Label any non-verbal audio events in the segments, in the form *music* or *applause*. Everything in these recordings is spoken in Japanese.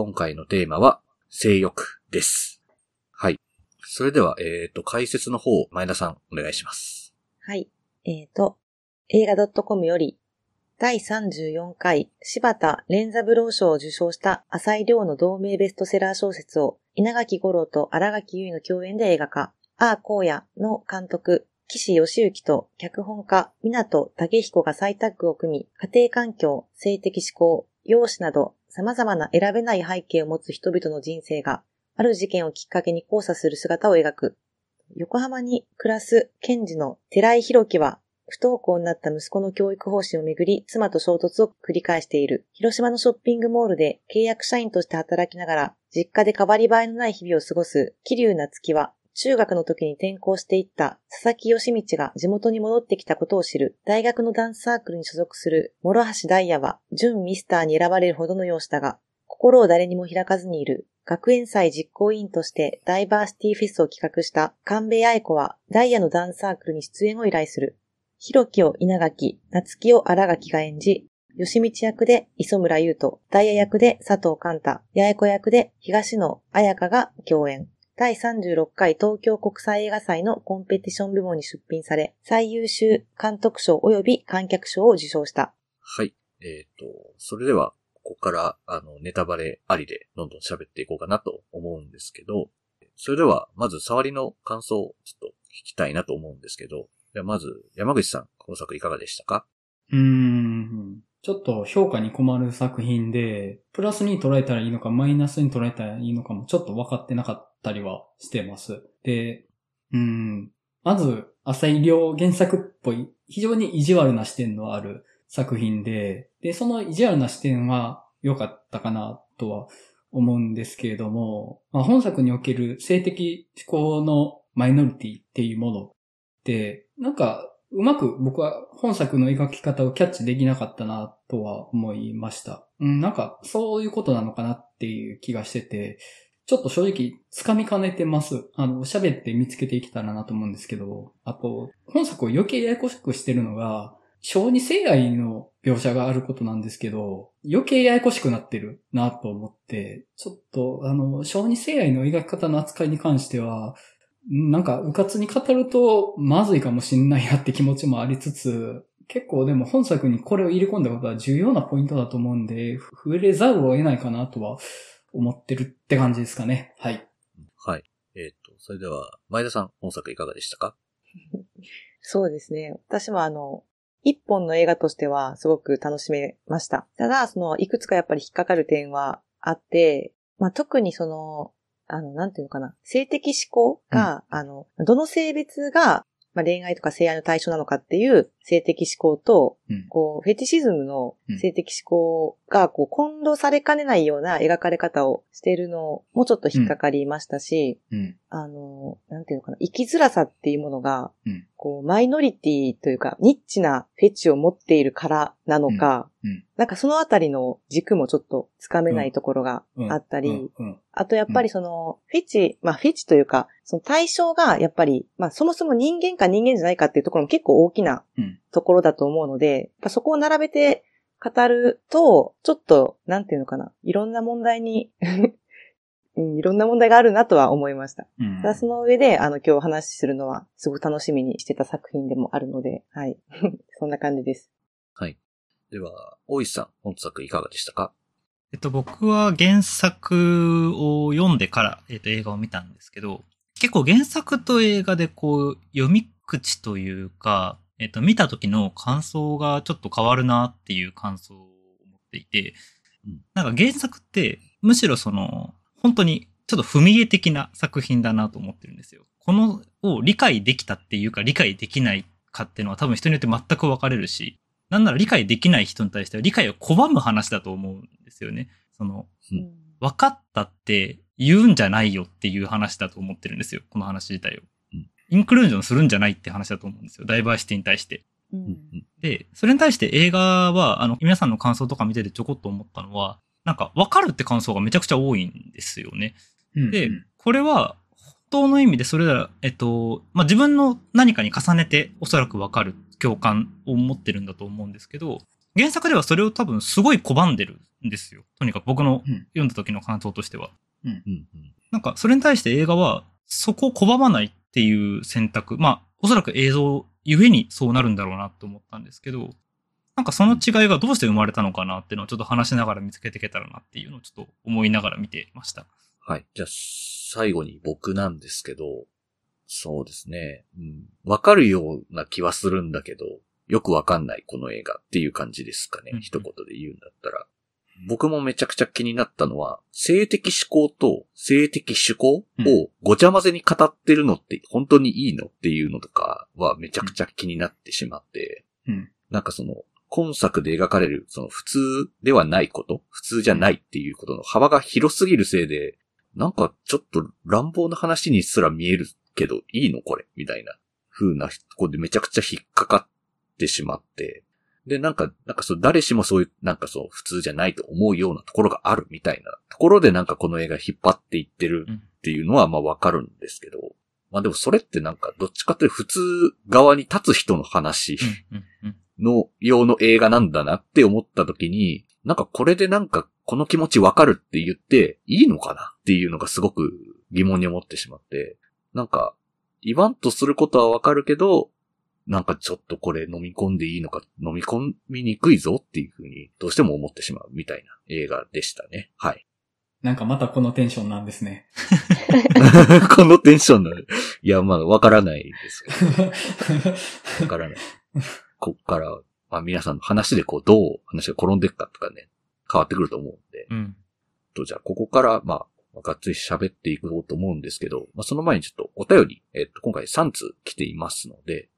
今回のテーマは、性欲です。はい。それでは、えっ、ー、と、解説の方、前田さん、お願いします。はい。えっ、ー、と、映画 .com より、第34回柴田連三郎賞を受賞した浅井亮の同名ベストセラー小説を稲垣五郎と荒垣結衣の共演で映画化、アー荒野の監督、岸義行と脚本家、港武彦が再タッグを組み、家庭環境、性的思考、容姿など様々な選べない背景を持つ人々の人生が、ある事件をきっかけに交差する姿を描く。横浜に暮らす検事の寺井宏樹は、不登校になった息子の教育方針をめぐり、妻と衝突を繰り返している。広島のショッピングモールで契約社員として働きながら、実家で変わり映えのない日々を過ごす、桐生夏樹は、中学の時に転校していった佐々木義道が地元に戻ってきたことを知る。大学のダンスサークルに所属する諸橋ダイヤは、準ミスターに選ばれるほどの容姿だが、心を誰にも開かずにいる。学園祭実行委員としてダイバーシティフェスを企画した神戸愛子はダイヤのダンスサークルに出演を依頼する。ひろきを稲垣、夏木を荒垣が演じ、吉道役で磯村優斗、ダイヤ役で佐藤寛太、八重子役で東野彩香が共演。第36回東京国際映画祭のコンペティション部門に出品され、最優秀監督賞及び観客賞を受賞した。はい。えっ、ー、と、それでは、ここから、あの、ネタバレありでどんどん喋っていこうかなと思うんですけど、それでは、まず触りの感想をちょっと聞きたいなと思うんですけど、じゃあまず、山口さん、この作いかがでしたか？うーん。ちょっと評価に困る作品で、プラスに捉えたらいいのか、マイナスに捉えたらいいのかもちょっと分かってなかったりはしてます。で、うん。まず、浅井亮原作っぽい、非常に意地悪な視点のある作品で、で、その意地悪な視点は良かったかなとは思うんですけれども、まあ、本作における性的思考のマイノリティっていうもの、なんか、うまく僕は本作の描き方をキャッチできなかったなとは思いました。うん、なんか、そういうことなのかなっていう気がしてて、ちょっと正直、掴みかねてます。あの、喋って見つけていけたらなと思うんですけど、あと、本作を余計ややこしくしてるのが、小児性愛の描写があることなんですけど、余計ややこしくなってるなと思って、ちょっと、あの、小児性愛の描き方の扱いに関しては、なんか、うかつに語ると、まずいかもしんないなって気持ちもありつつ、結構でも本作にこれを入れ込んだことは重要なポイントだと思うんで、触れざるを得ないかなとは思ってるって感じですかね。はい。はい。えっ、ー、と、それでは、前田さん、本作いかがでしたか？*laughs* そうですね。私もあの、一本の映画としてはすごく楽しめました。ただ、その、いくつかやっぱり引っかかる点はあって、まあ、特にその、あの、なんていうのかな、性的思考が、うん、あの、どの性別が、まあ、恋愛とか性愛の対象なのかっていう性的思考と、うん、こう、フェティシズムの性的思考が、こう、混同されかねないような描かれ方をしているのもちょっと引っかかりましたし、うん、あの、なんていうのかな、生きづらさっていうものが、こう、マイノリティというか、ニッチなフェチを持っているからなのか、なんかそのあたりの軸もちょっとつかめないところがあったり、あとやっぱりその、フェチ、まあフェチというか、その対象がやっぱり、まあそもそも人間か人間じゃないかっていうところも結構大きなところだと思うので、そこを並べて語ると、ちょっと、なんていうのかな、いろんな問題に *laughs* うん、いろんな問題があるなとは思いました。うん、その上で、あの、今日お話しするのは、すごく楽しみにしてた作品でもあるので、はい。*laughs* そんな感じです。はい。では、大石さん、本作いかがでしたか？えっと、僕は原作を読んでから、えっと、映画を見たんですけど、結構原作と映画でこう、読み口というか、えっと、見た時の感想がちょっと変わるなっていう感想を持っていて、なんか原作って、むしろその、本当にちょっと踏み絵的な作品だなと思ってるんですよ。このを理解できたっていうか理解できないかっていうのは多分人によって全く分かれるし、なんなら理解できない人に対しては理解を拒む話だと思うんですよね。その、うん、分かったって言うんじゃないよっていう話だと思ってるんですよ。この話自体を。うん、インクルージョンするんじゃないって話だと思うんですよ。ダイバーシティに対して。うん、で、それに対して映画は、あの、皆さんの感想とか見ててちょこっと思ったのは、なんか分かるって感想がめちゃくちゃ多いんですよね。で、これは、本当の意味でそれなら、えっと、まあ、自分の何かに重ねておそらく分かる共感を持ってるんだと思うんですけど、原作ではそれを多分すごい拒んでるんですよ。とにかく僕のうん読んだ時の感想としては。うんうん。なんか、それに対して映画は、そこを拒まないっていう選択。まあ、おそらく映像ゆえにそうなるんだろうなと思ったんですけど、なんかその違いがどうして生まれたのかなっていうのをちょっと話しながら見つけていけたらなっていうのをちょっと思いながら見てました。はい。じゃあ、最後に僕なんですけど、そうですね。うん。わかるような気はするんだけど、よくわかんないこの映画っていう感じですかね。うん一言で言うんだったら。僕もめちゃくちゃ気になったのは、性的思考と性的趣向をごちゃ混ぜに語ってるのって本当にいいのっていうのとかはめちゃくちゃ気になってしまって、うん。なんかその、今作で描かれる、その普通ではないこと、普通じゃないっていうことの幅が広すぎるせいで、なんかちょっと乱暴な話にすら見えるけど、いいのこれみたいな風なとこでめちゃくちゃ引っかかってしまって、で、なんか、なんかそう、誰しもそういう、なんかそう、普通じゃないと思うようなところがあるみたいなところでなんかこの映画引っ張っていってるうん。っていうのはまあわかるんですけど、まあでもそれってなんかどっちかというと普通側に立つ人の話の用の映画なんだなって思った時に、なんかこれでなんかこの気持ちわかるって言っていいのかなっていうのがすごく疑問に思ってしまって、なんか言わんとすることはわかるけど、なんかちょっとこれ飲み込んでいいのか、飲み込みにくいぞっていうふうにどうしても思ってしまうみたいな映画でしたね。はい。なんかまたこのテンションなんですね。このテンションの、いや、まあわからないですけど。*laughs* わからない。こっから、まあ皆さんの話でこう、どう話が転んでいくかとかね、変わってくると思うんで。うん。と、じゃあ、ここから、まあ、がっつり喋っていこうと思うんですけど、まあその前にちょっとお便り、えっと、今回3通来ていますので、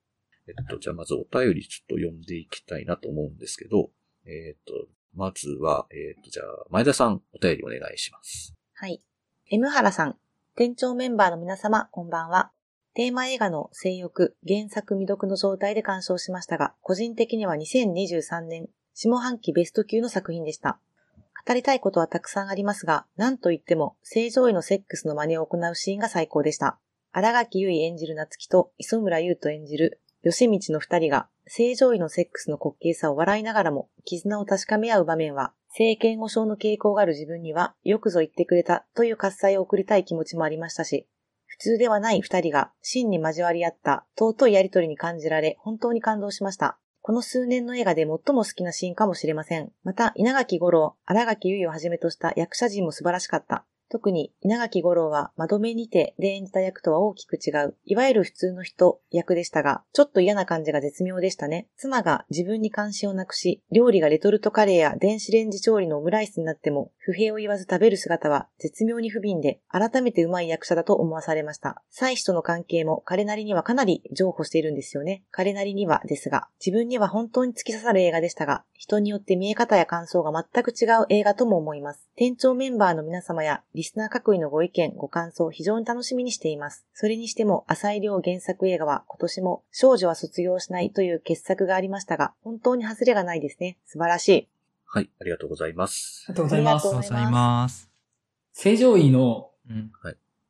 えっと、じゃあまずお便りちょっと読んでいきたいなと思うんですけど、えっと、まずは、えっと、じゃあ、前田さん、お便りお願いします。はい。M 原さん、店長メンバーの皆様、こんばんは。テーマ映画の性欲、原作未読の状態で鑑賞しましたが、個人的には2023年、下半期ベスト級の作品でした。語りたいことはたくさんありますが、何と言っても、正常位のセックスの真似を行うシーンが最高でした。荒垣結衣演じる夏希と磯村優斗演じる吉道の二人が、正常位のセックスの滑稽さを笑いながらも、絆を確かめ合う場面は、性嫌悪症の傾向がある自分には、よくぞ言ってくれたという喝采を送りたい気持ちもありましたし、普通ではない二人が真に交わり合った尊いやりとりに感じられ、本当に感動しました。この数年の映画で最も好きなシーンかもしれません。また、稲垣吾郎、荒垣結衣をはじめとした役者陣も素晴らしかった。特に稲垣吾郎は窓辺にてで演じた役とは大きく違う、いわゆる普通の人役でしたが、ちょっと嫌な感じが絶妙でしたね。妻が自分に関心をなくし、料理がレトルトカレーや電子レンジ調理のオムライスになっても、不平を言わず食べる姿は絶妙に不憫で、改めて上手い役者だと思わされました。妻子との関係も彼なりにはかなり譲歩しているんですよね。彼なりにはですが、自分には本当に突き刺さる映画でしたが、人によって見え方や感想が全く違う映画とも思います。店長メンバーの皆様やリスナー各位のご意見、ご感想を非常に楽しみにしています。それにしても、浅井亮原作映画は今年も少女は卒業しないという傑作がありましたが、本当に外れがないですね。素晴らしい。はい、ありがとうございます。ありがとうございますありがとう。ございます。正常位のうん。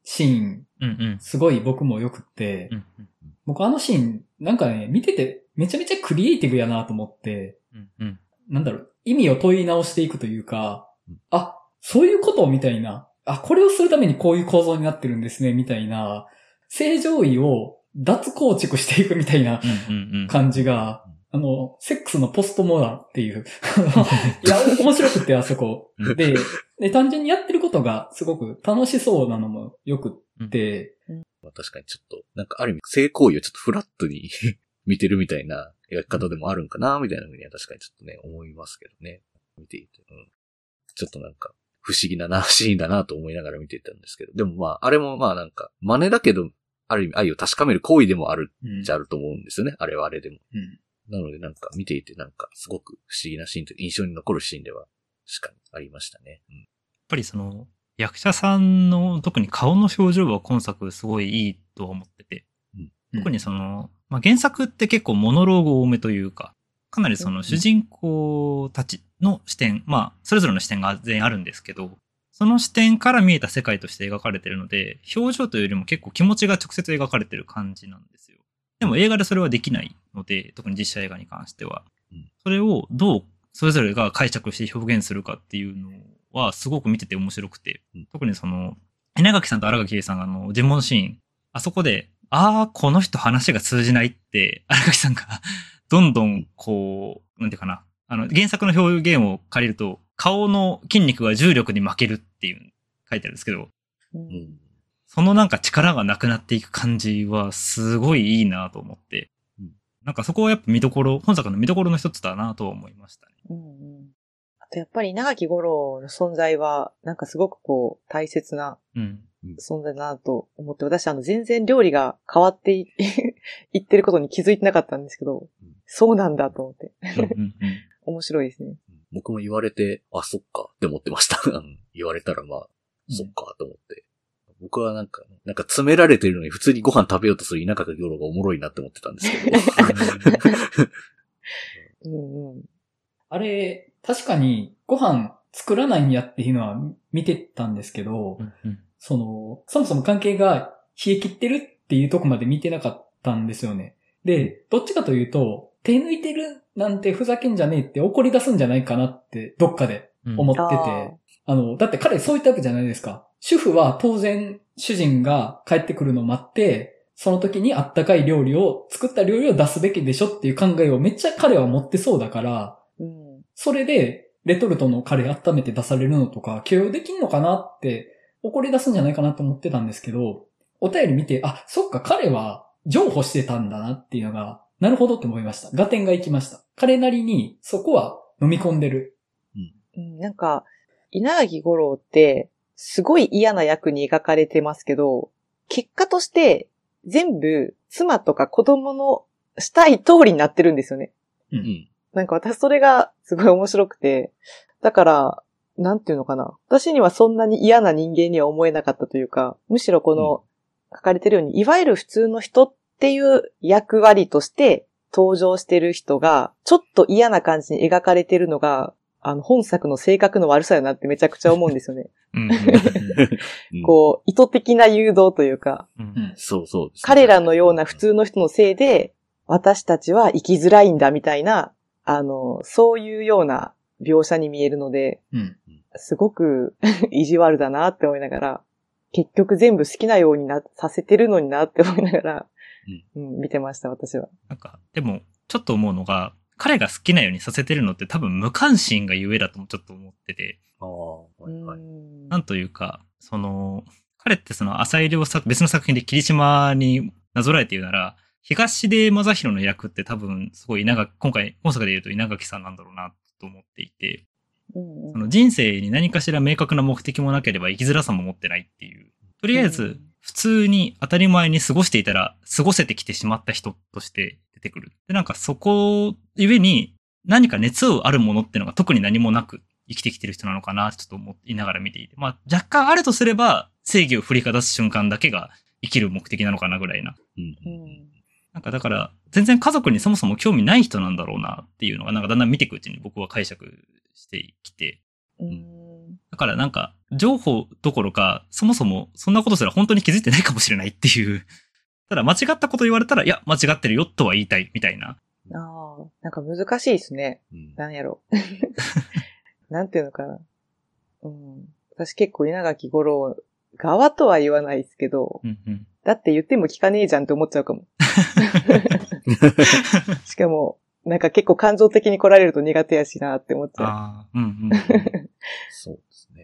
シーン、うんうん。すごい僕も良くって、うんうん。僕あのシーン、なんかね、見ててめちゃめちゃクリエイティブやなと思って、うんうん。なんだろう、意味を問い直していくというかうん、あ、そういうことみたいな、あ、これをするためにこういう構造になってるんですね、みたいな、正常位を脱構築していくみたいなうんうんうん。感じが、あの、セックスのポストモダンっていう。*laughs* いや、面白くて、あそこ。うんで、で、単純にやってることがすごく楽しそうなのもよくって、まあ、確かにちょっと、なんかある意味、性行為をちょっとフラットに *laughs* 見てるみたいな描き方でもあるんかな、みたいなふうには確かにちょっとね、思いますけどね。見ていて。うん。ちょっとなんか、不思議ななシーンだなと思いながら見ていたんですけど。でもまあ、あれもまあなんか、真似だけど、ある意味愛を確かめる行為でもあるうんじゃあると思うんですよね。あれはあれでも。うんなのでなんか見ていてなんかすごく不思議なシーンと印象に残るシーンでは確かにありましたね。うんやっぱりその、役者さんの特に顔の表情は今作すごいいいとは思ってて、特にその、まあ、原作って結構モノローグ多めというか、かなりその主人公たちの視点、まあ、それぞれの視点が全員あるんですけど、その視点から見えた世界として描かれてるので、表情というよりも結構気持ちが直接描かれてる感じなんですよ。でも映画でそれはできないので、特に実写映画に関しては。うんそれをどうそれぞれが解釈して表現するかっていうのはすごく見てて面白くて、うん特にその、稲垣さんと荒垣結衣さんがあの、尋問シーン、あそこで、ああ、この人話が通じないって、荒垣さんがどんどんこう、なんていうかな、あの、原作の表現を借りると、顔の筋肉が重力に負けるっていう書いてあるんですけど、うんうん。そのなんか力がなくなっていく感じはすごいいいなと思ってうん、なんかそこはやっぱ見どころ、本作の見どころの一つだなとは思いましたね。うんうんあとやっぱり稲垣吾郎の存在は、なんかすごくこう、大切なうん。存在だなと思って、私あの全然料理が変わってい *laughs* いってることに気づいてなかったんですけどうん、そうなんだと思って。面白いですね。僕も言われて、あ、そっかって思ってました。*laughs* うん言われたらまあ、そっかと思って。僕はなんか、なんか詰められてるのに普通にご飯食べようとする田舎か行路がおもろいなって思ってたんですけど。*laughs* うんうん。あれ、確かにご飯作らないんやっていうのは見てたんですけど、うんうんその、そもそも関係が冷え切ってるっていうとこまで見てなかったんですよね。で、どっちかというと、手抜いてるなんてふざけんじゃねえって怒り出すんじゃないかなって、どっかでうん思ってて、ああの、だって彼そういったわけじゃないですか。主婦は当然主人が帰ってくるのを待って、その時にあったかい料理を、作った料理を出すべきでしょっていう考えをめっちゃ彼は持ってそうだから、うん。それで、レトルトのカレー温めて出されるのとか、許容できんのかなって、怒り出すんじゃないかなと思ってたんですけど、お便り見て、あ、そっか、彼は譲歩してたんだなっていうのが、なるほどって思いました。合点がいきました。彼なりに、そこは飲み込んでる。うんなんか、稲垣吾郎って、すごい嫌な役に描かれてますけど、結果として、全部、妻とか子供のしたい通りになってるんですよね。うん。なんか私それがすごい面白くて、だから、なんていうのかな。私にはそんなに嫌な人間には思えなかったというか、むしろこの、書かれてるように、いわゆる普通の人っていう役割として登場してる人が、ちょっと嫌な感じに描かれてるのが、あの、本作の性格の悪さだなってめちゃくちゃ思うんですよね。*laughs* こう、意図的な誘導というか、そうそうね彼らのような普通の人のせいで、私たちは生きづらいんだみたいな、あの、そういうような描写に見えるので、うん。すごく *laughs* 意地悪だなって思いながら、結局全部好きなようにな、させてるのになって思いながら、うん、見てました、私は。なんか、でも、ちょっと思うのが、彼が好きなようにさせてるのって多分無関心がゆえだともちょっと思ってて、ああ、はいはい。うんなんというか、その、彼ってその浅井亮作、別の作品で霧島になぞらえて言うなら、東出正宏の役って多分すごい稲垣、今回、大阪で言うと稲垣さんなんだろうなと思っていて、うんうんその人生に何かしら明確な目的もなければ生きづらさも持ってないっていう。とりあえずうん、普通に当たり前に過ごしていたら、過ごせてきてしまった人として出てくる。で、なんかそこ、ゆえに、何か熱をあるものっていうのが特に何もなく生きてきてる人なのかな、ちょっと思いながら見ていて。まあ、若干あるとすれば、正義を振りかざす瞬間だけが生きる目的なのかなぐらいな。うんうんなんかだから、全然家族にそもそも興味ない人なんだろうなっていうのが、なんかだんだん見ていくうちに僕は解釈してきて、うんだからなんか、情報どころか、そもそもそんなことすら本当に気づいてないかもしれないっていう。*laughs* ただ間違ったこと言われたら、いや、間違ってるよとは言いたいみたいな。ああ、なんか難しいですね。うんなんやろ。*laughs* なんていうのかな。うん。私結構稲垣吾郎側とは言わないですけど、うんうん。だって言っても聞かねえじゃんって思っちゃうかも。*laughs* しかも、なんか結構感情的に来られると苦手やしなって思っちゃう。ああ、うんうん。そうですね。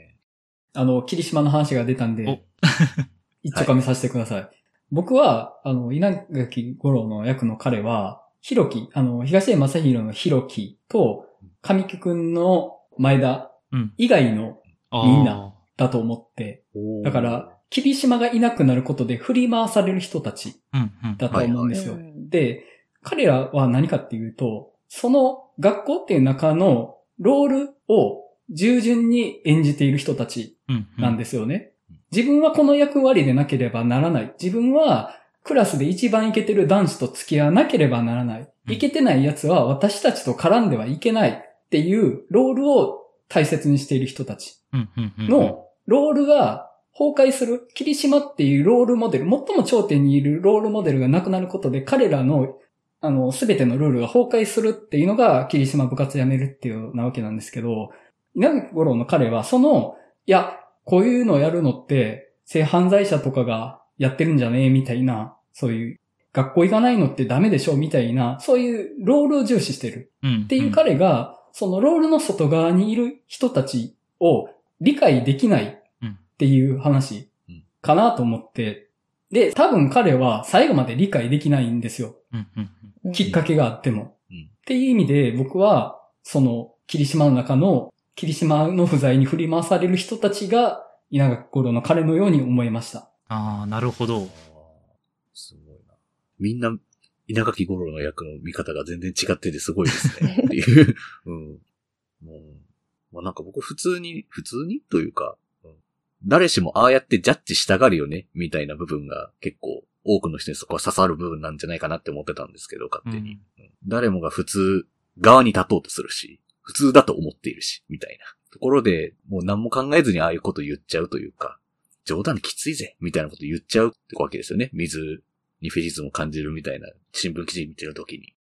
あの、霧島の話が出たんおで、*laughs* 一丁噛みさせてください。僕は、あの、稲垣五郎の役の彼は、ひろき、あの、東出正宏のひろきと、神木くんの前田うん以外のみんな。だと思って、おーだから、霧島がいなくなることで振り回される人たちうんうん。だと思うんですよ。うんで、彼らは何かっていうと、その学校っていう中のロールを従順に演じている人たち。なんですよね。自分はこの役割でなければならない。自分はクラスで一番イケてる男子と付き合わなければならない。うんイケてない奴は私たちと絡んではいけないっていうロールを大切にしている人たち。のロールが崩壊する。霧島っていうロールモデル、最も頂点にいるロールモデルがなくなることで彼らのあの、すべてのルールが崩壊するっていうのが、霧島部活やめるっていうなわけなんですけど、稲垣五郎の彼は、その、いや、こういうのをやるのって、性犯罪者とかがやってるんじゃねえみたいな、そういう、学校行かないのってダメでしょみたいな、そういうロールを重視してる。うん。っていう彼が、そのロールの外側にいる人たちを理解できないっていう話かなと思って、で、多分彼は最後まで理解できないんですよ。うん。うん。うんきっかけがあっても。うんっていう意味で僕は、その、霧島の中の、霧島の不在に振り回される人たちが、稲垣五郎の彼のように思いました。ああ、なるほど。すごいな。みんな、稲垣五郎の役の見方が全然違っててすごいですね。*laughs* っていう。うん。もう、まあなんか僕普通に、普通にというか、うん誰しもああやってジャッジしたがるよね、みたいな部分が結構多くの人にそこは刺さる部分なんじゃないかなって思ってたんですけど、勝手に。うん誰もが普通側に立とうとするし、普通だと思っているし、みたいなところで、もう何も考えずにああいうこと言っちゃうというか、冗談きついぜ、みたいなこと言っちゃうってわけですよね。水にフェリズムを感じるみたいな新聞記事見てるときに。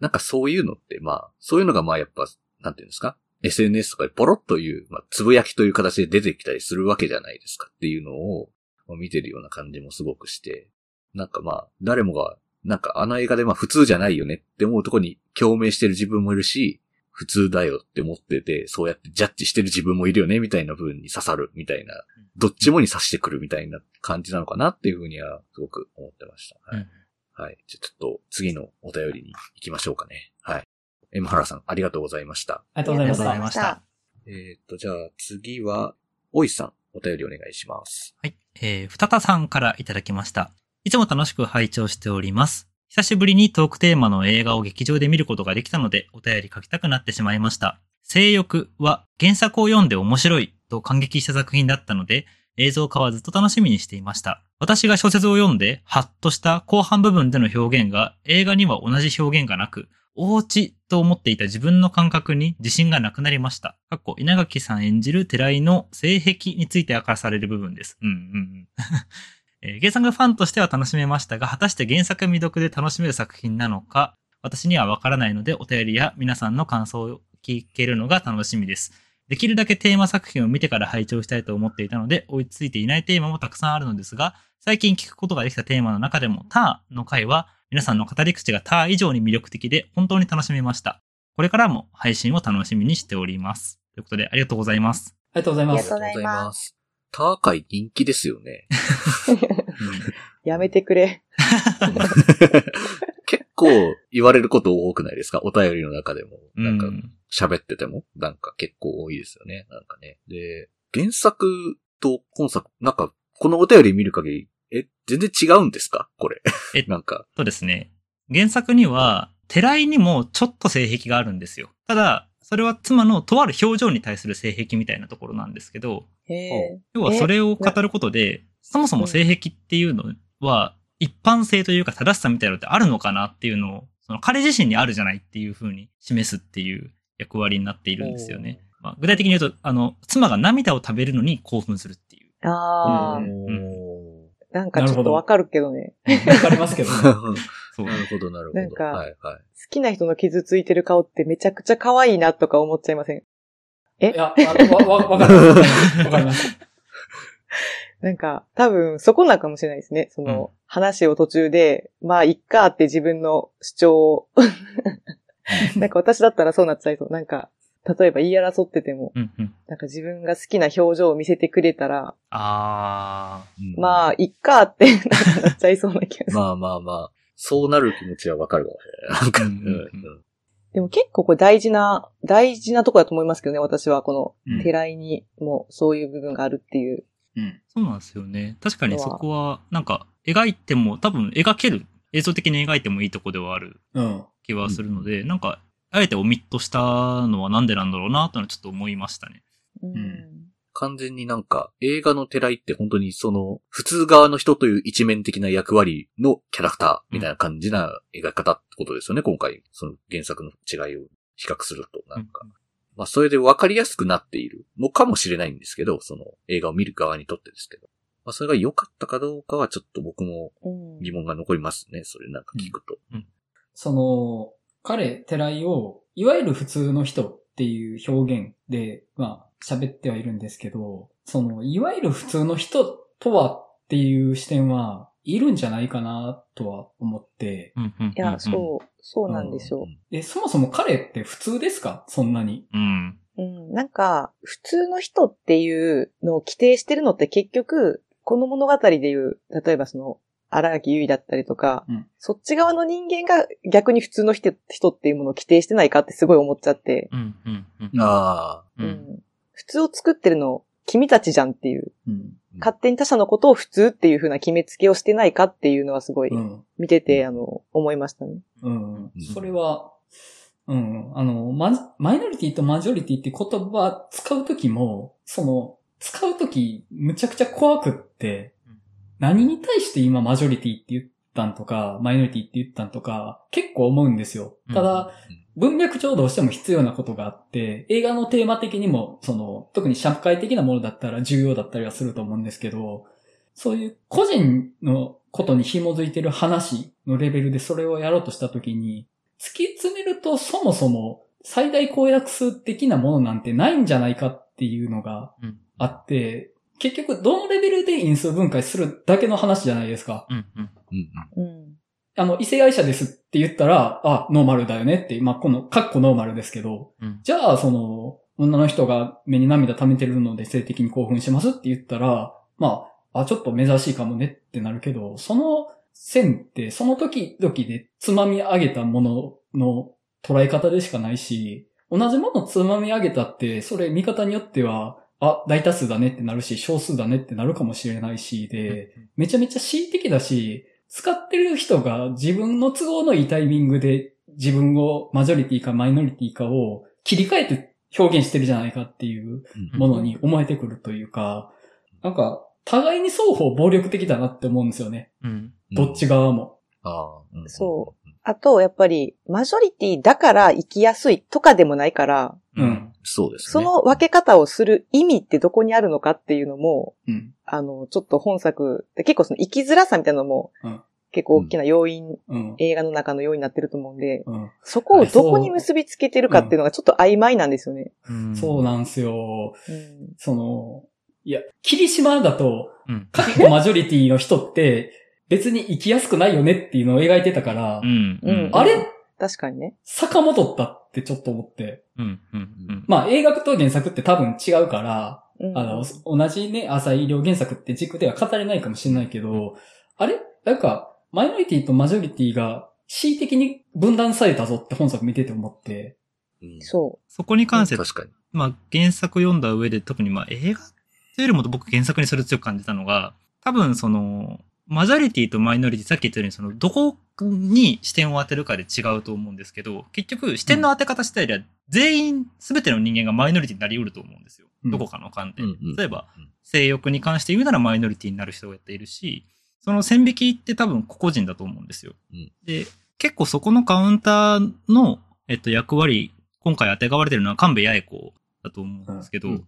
なんかそういうのって、まあ、そういうのがまあやっぱ、なんていうんですか ?SNS とかでポロッという、まあ、つぶやきという形で出てきたりするわけじゃないですかっていうのを、見てるような感じもすごくして、なんかまあ、誰もが、なんかあの映画でまあ普通じゃないよねって思うとこに共鳴してる自分もいるし、普通だよって思ってて、そうやってジャッジしてる自分もいるよねみたいな部分に刺さるみたいな、どっちもに刺してくるみたいな感じなのかなっていうふうにはすごく思ってました。はい。はい。じゃあちょっと次のお便りに行きましょうかね。はい。エムハラさん、ありがとうございました。ありがとうござい。ました。えっ、と、じゃあ次は、おいさん、お便りお願いします。はい。えー、ふたたさんからいただきました。いつも楽しく拝聴しております。久しぶりにトークテーマの映画を劇場で見ることができたので、お便り書きたくなってしまいました。性欲は原作を読んで面白いと感激した作品だったので、映像化はずっと楽しみにしていました。私が小説を読んで、ハッとした後半部分での表現が映画には同じ表現がなく、おうちと思っていた自分の感覚に自信がなくなりました。かっこ稲垣さん演じる寺井の性癖について明かされる部分です。うんうんうん。えー原作ファンとしては楽しめましたが、果たして原作未読で楽しめる作品なのか、私にはわからないので、お便りや皆さんの感想を聞けるのが楽しみです。できるだけテーマ作品を見てから拝聴したいと思っていたので、追いついていないテーマもたくさんあるのですが、最近聞くことができたテーマの中でも、ターの回は、皆さんの語り口がター以上に魅力的で、本当に楽しめました。これからも配信を楽しみにしております。ということで、ありがとうございます。ありがとうございますありがとう。ございますす。ター界人気ですよね。*laughs* やめてくれ。結構言われること多くないですか？お便りの中でも。なんかうん喋ってても、なんか結構多いですよね。なんかね。で、原作と今作、なんか、このお便り見る限り、え、全然違うんですか？これ。え *laughs* なんか、とですね、原作には、寺井にもちょっと性癖があるんですよ。ただ、それは妻のとある表情に対する性癖みたいなところなんですけど。要はそれを語ることで、そもそも性癖っていうのは、一般性というか正しさみたいなのってあるのかなっていうのを、その彼自身にあるじゃないっていう風に示すっていう役割になっているんですよね。まあ、具体的に言うと、あの、妻が涙を食べるのに興奮するっていう。ああ、んなんかちょっとわかるけどね。わかりますけどね。*laughs* そう。なるほど、なるほど。なんかはい、はい。好きな人の傷ついてる顔ってめちゃくちゃ可愛いなとか思っちゃいません？いや、わ、わ、わかります。*laughs* わかります。なんか、多分、そこなんかもしれないですね。その、話を途中で、まあ、いっかって自分の主張を。なんか私だったらそうなっちゃいそう。なんか、例えば言い争ってても、うんうん。なんか自分が好きな表情を見せてくれたら、あうんまあ、いっかって *laughs* なっちゃいそうな気がする。まあまあまあ、そうなる気持ちはわかるかもしれない。なんか、ううんんうんうんでも結構これ大事な、大事なとこだと思いますけどね、私は。こうんの、寺井にもそういう部分があるっていう。うん。そうなんですよね。確かにそこは、なんか、描いても、多分描ける、映像的に描いてもいいとこではあるうん。気はするので、なんか、あえてオミットしたのはなんでなんだろうなというのはちょっと思いましたね。うんん完全になんか、映画の寺井って本当にその、普通側の人という一面的な役割のキャラクターみたいな感じな描き方ってことですよね、今回。その原作の違いを比較すると、なんか。まあ、それで分かりやすくなっているのかもしれないんですけど、その映画を見る側にとってですけど。まあ、それが良かったかどうかはちょっと僕もうん疑問が残りますね、それなんか聞くと。うんその、彼、寺井を、いわゆる普通の人っていう表現で、まあ、喋ってはいるんですけど、その、いわゆる普通の人とはっていう視点は、いるんじゃないかなとは思って、いや、そう、そうなんですよ。え、そもそも彼って普通ですか？そんなに。うん。うん、なんか、普通の人っていうのを規定してるのって結局、この物語でいう、例えばその、荒垣結衣だったりとか、うんそっち側の人間が逆に普通の人人っていうものを規定してないかってすごい思っちゃって、うんうんうん。ああ。う。うんん普通を作ってるの君たちじゃんっていう、うん。勝手に他者のことを普通っていう風な決めつけをしてないかっていうのはすごいうん。見てて、あの、思いましたね。うんうん。それは、うん。あの、ママイノリティとマジョリティって言葉使うときも、その、使うときむちゃくちゃ怖くってうん、何に対して今マジョリティって言ったんとか、マイノリティって言ったんとか、結構思うんですよ。ただ、文脈上どうしても必要なことがあって、映画のテーマ的にも、その、特に社会的なものだったら重要だったりはすると思うんですけど、そういう個人のことに紐づいてる話のレベルでそれをやろうとしたときに、突き詰めるとそもそも最大公約数的なものなんてないんじゃないかっていうのがうん。あって、結局どのレベルで因数分解するだけの話じゃないですか。うんうん。うんうん。あの、異性愛者ですって言ったら、あ、ノーマルだよねって、まあ、この、カッコノーマルですけど、うんじゃあ、その、女の人が目に涙溜めてるので性的に興奮しますって言ったら、まあ、あ、ちょっと珍しいかもねってなるけど、その線って、その時々でつまみ上げたものの捉え方でしかないし、同じものつまみ上げたって、それ見方によっては、あ、大多数だねってなるし、少数だねってなるかもしれないし、で、めちゃめちゃ恣意的だし、使ってる人が自分の都合のいいタイミングで自分をマジョリティかマイノリティかを切り替えて表現してるじゃないかっていううんものに思えてくるというか、なんか、互いに双方暴力的だなって思うんですよね。うん。どっち側も。ああ。うんそあと、やっぱり、マジョリティだから生きやすいとかでもないから、ううんん。そうですね。その分け方をする意味ってどこにあるのかっていうのも、うん。あの、ちょっと本作で結構その生きづらさみたいなのも、うん結構大きな要因、うん。映画の中の要因になってると思うんで、うん。そこをどこに結びつけてるかっていうのがちょっと曖昧なんですよね。うんそうなんですよ。うんその、いや、霧島だと、うん。かっこマジョリティの人って、別に生きやすくないよねっていうのを描いてたから、うん。うんあれ？確かにね。遡ったってちょっと思って。うん。うん。うん。まあ映画と原作って多分違うから、うんあの、同じね、浅い医療原作って軸では語れないかもしれないけど、あれ？なんか、マイノリティとマジョリティが恣意的に分断されたぞって本作見てて思って、うんそそこに関して、確かに。まあ原作読んだ上で特にまあ映画というよりも僕原作にそれを強く感じたのが、多分その、マジョリティとマイノリティ、さっき言ったようにその、どこに視点を当てるかで違うと思うんですけど、結局視点の当て方次第では全員、すべての人間がマイノリティになり得ると思うんですよ。うんどこかの観点。例えばうん、性欲に関して言うならマイノリティになる人がやっているし、その線引きって多分個々人だと思うんですよ。うんで、結構そこのカウンターの、えっと、役割、今回当てがわれてるのは神戸八重子だと思うんですけど。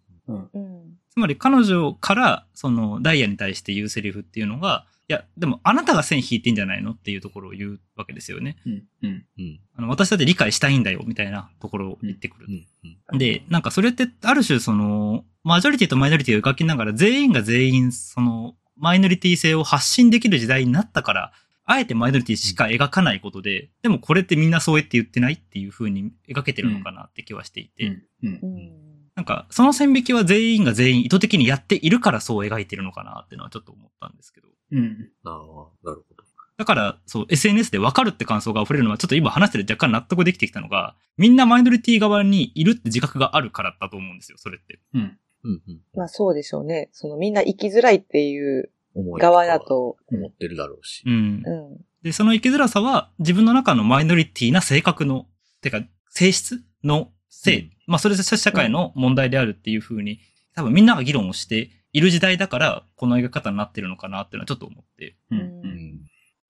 つまり彼女から、その、ダイヤに対して言うセリフっていうのが、いや、でもあなたが線引いてんじゃないのっていうところを言うわけですよね。うん。うん。うん。あの、私だって理解したいんだよ、みたいなところを言ってくるう。ん。うん。で、なんかそれって、ある種その、マジョリティとマイノリティを描きながら、全員が全員、その、マイノリティ性を発信できる時代になったから、あえてマイノリティしか描かないことで、でもこれってみんなそうやって言ってないっていう風に描けてるのかなって気はしていて、うん。うんう。ん。なんか、その線引きは全員が全員意図的にやっているからそう描いてるのかなっていうのはちょっと思ったんですけど。うん。ああ、なるほど。だから、そう、SNS で分かるって感想が溢れるのは、ちょっと今話してる若干納得できてきたのが、みんなマイノリティ側にいるって自覚があるからだと思うんですよ、それって。うん。うん。うん。まあそうでしょうね。そのみんな生きづらいっていう側だと。思ってるだろうしう。ん。うん。で、その生きづらさは、自分の中のマイノリティな性格の、てか、性質の性、うんまあ、それで社会の問題であるっていうふうに、多分みんなが議論をしている時代だから、この描き方になってるのかなっていうのはちょっと思って。うん。ううんん。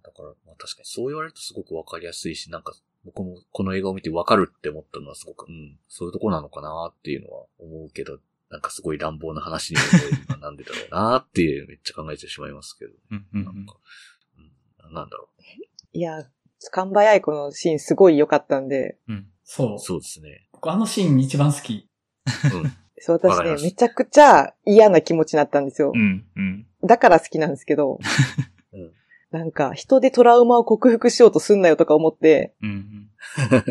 だから、まあ確かにそう言われるとすごくわかりやすいし、なんか、僕もこの映画を見てわかるって思ったのはすごく、うん、そういうとこなのかなっていうのは思うけど、なんかすごい乱暴な話に今なんでだろうなっていうめっちゃ考えてしまいますけど。うんうんうんなんか、うん、なんだろいや、カンバヤイコのシーンすごい良かったんで、うん。そう。そうですね。僕あのシーン一番好き。うん。そう、私ね、めちゃくちゃ嫌な気持ちになったんですよう。ん。うん。だから好きなんですけど、*laughs* うんなんか人でトラウマを克服しようとすんなよとか思って、うん。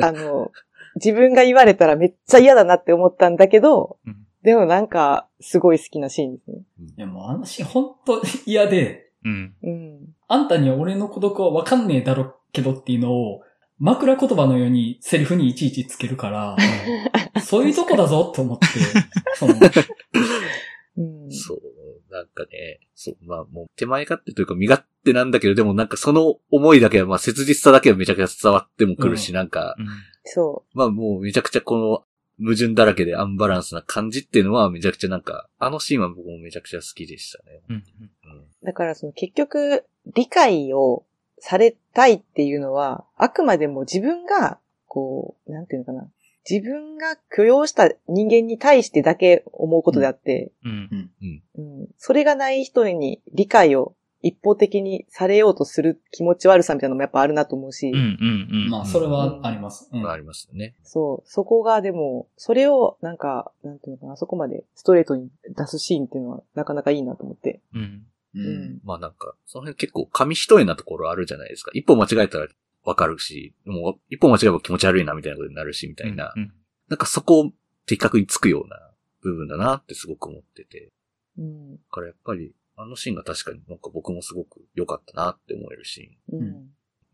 あの、自分が言われたらめっちゃ嫌だなって思ったんだけど、うん。でもなんか、すごい好きなシーンですね。いやもうあのシーン本当嫌で、うん。うん。あんたには俺の孤独はわかんねえだろけどっていうのを、枕言葉のようにセリフにいちいちつけるから、*laughs* そういうとこだぞと思って、その、うん。そう。なんかね、そう、まあもう手前勝手というか身勝手なんだけど、でもなんかその思いだけは、まあ切実さだけはめちゃくちゃ伝わってもくるし、うなんか、そまあもうめちゃくちゃこの矛盾だらけでアンバランスな感じっていうのはめちゃくちゃなんか、あのシーンは僕もめちゃくちゃ好きでしたね。うん。うん。う。だからその結局、理解をされたいっていうのは、あくまでも自分が、こう、なんていうのかな。自分が許容した人間に対してだけ思うことであって、うん。うん、それがない人に理解を一方的にされようとする気持ち悪さみたいなのもやっぱあるなと思うし、うん。うん。うん。まあそれはあります。うんまあありますよね。そう、そこがでも、それをなんか、なんていうのかな、そこまでストレートに出すシーンっていうのはなかなかいいなと思って。うん。ううんん。まあなんか、その辺結構紙一重なところあるじゃないですか。一歩間違えたらわかるし、もう一歩間違えば気持ち悪いなみたいなことになるし、みたいな。うん。なんかそこを的確につくような部分だなってすごく思ってて。うん。だからやっぱり、あのシーンが確かになんか僕もすごく良かったなって思えるシうん。うん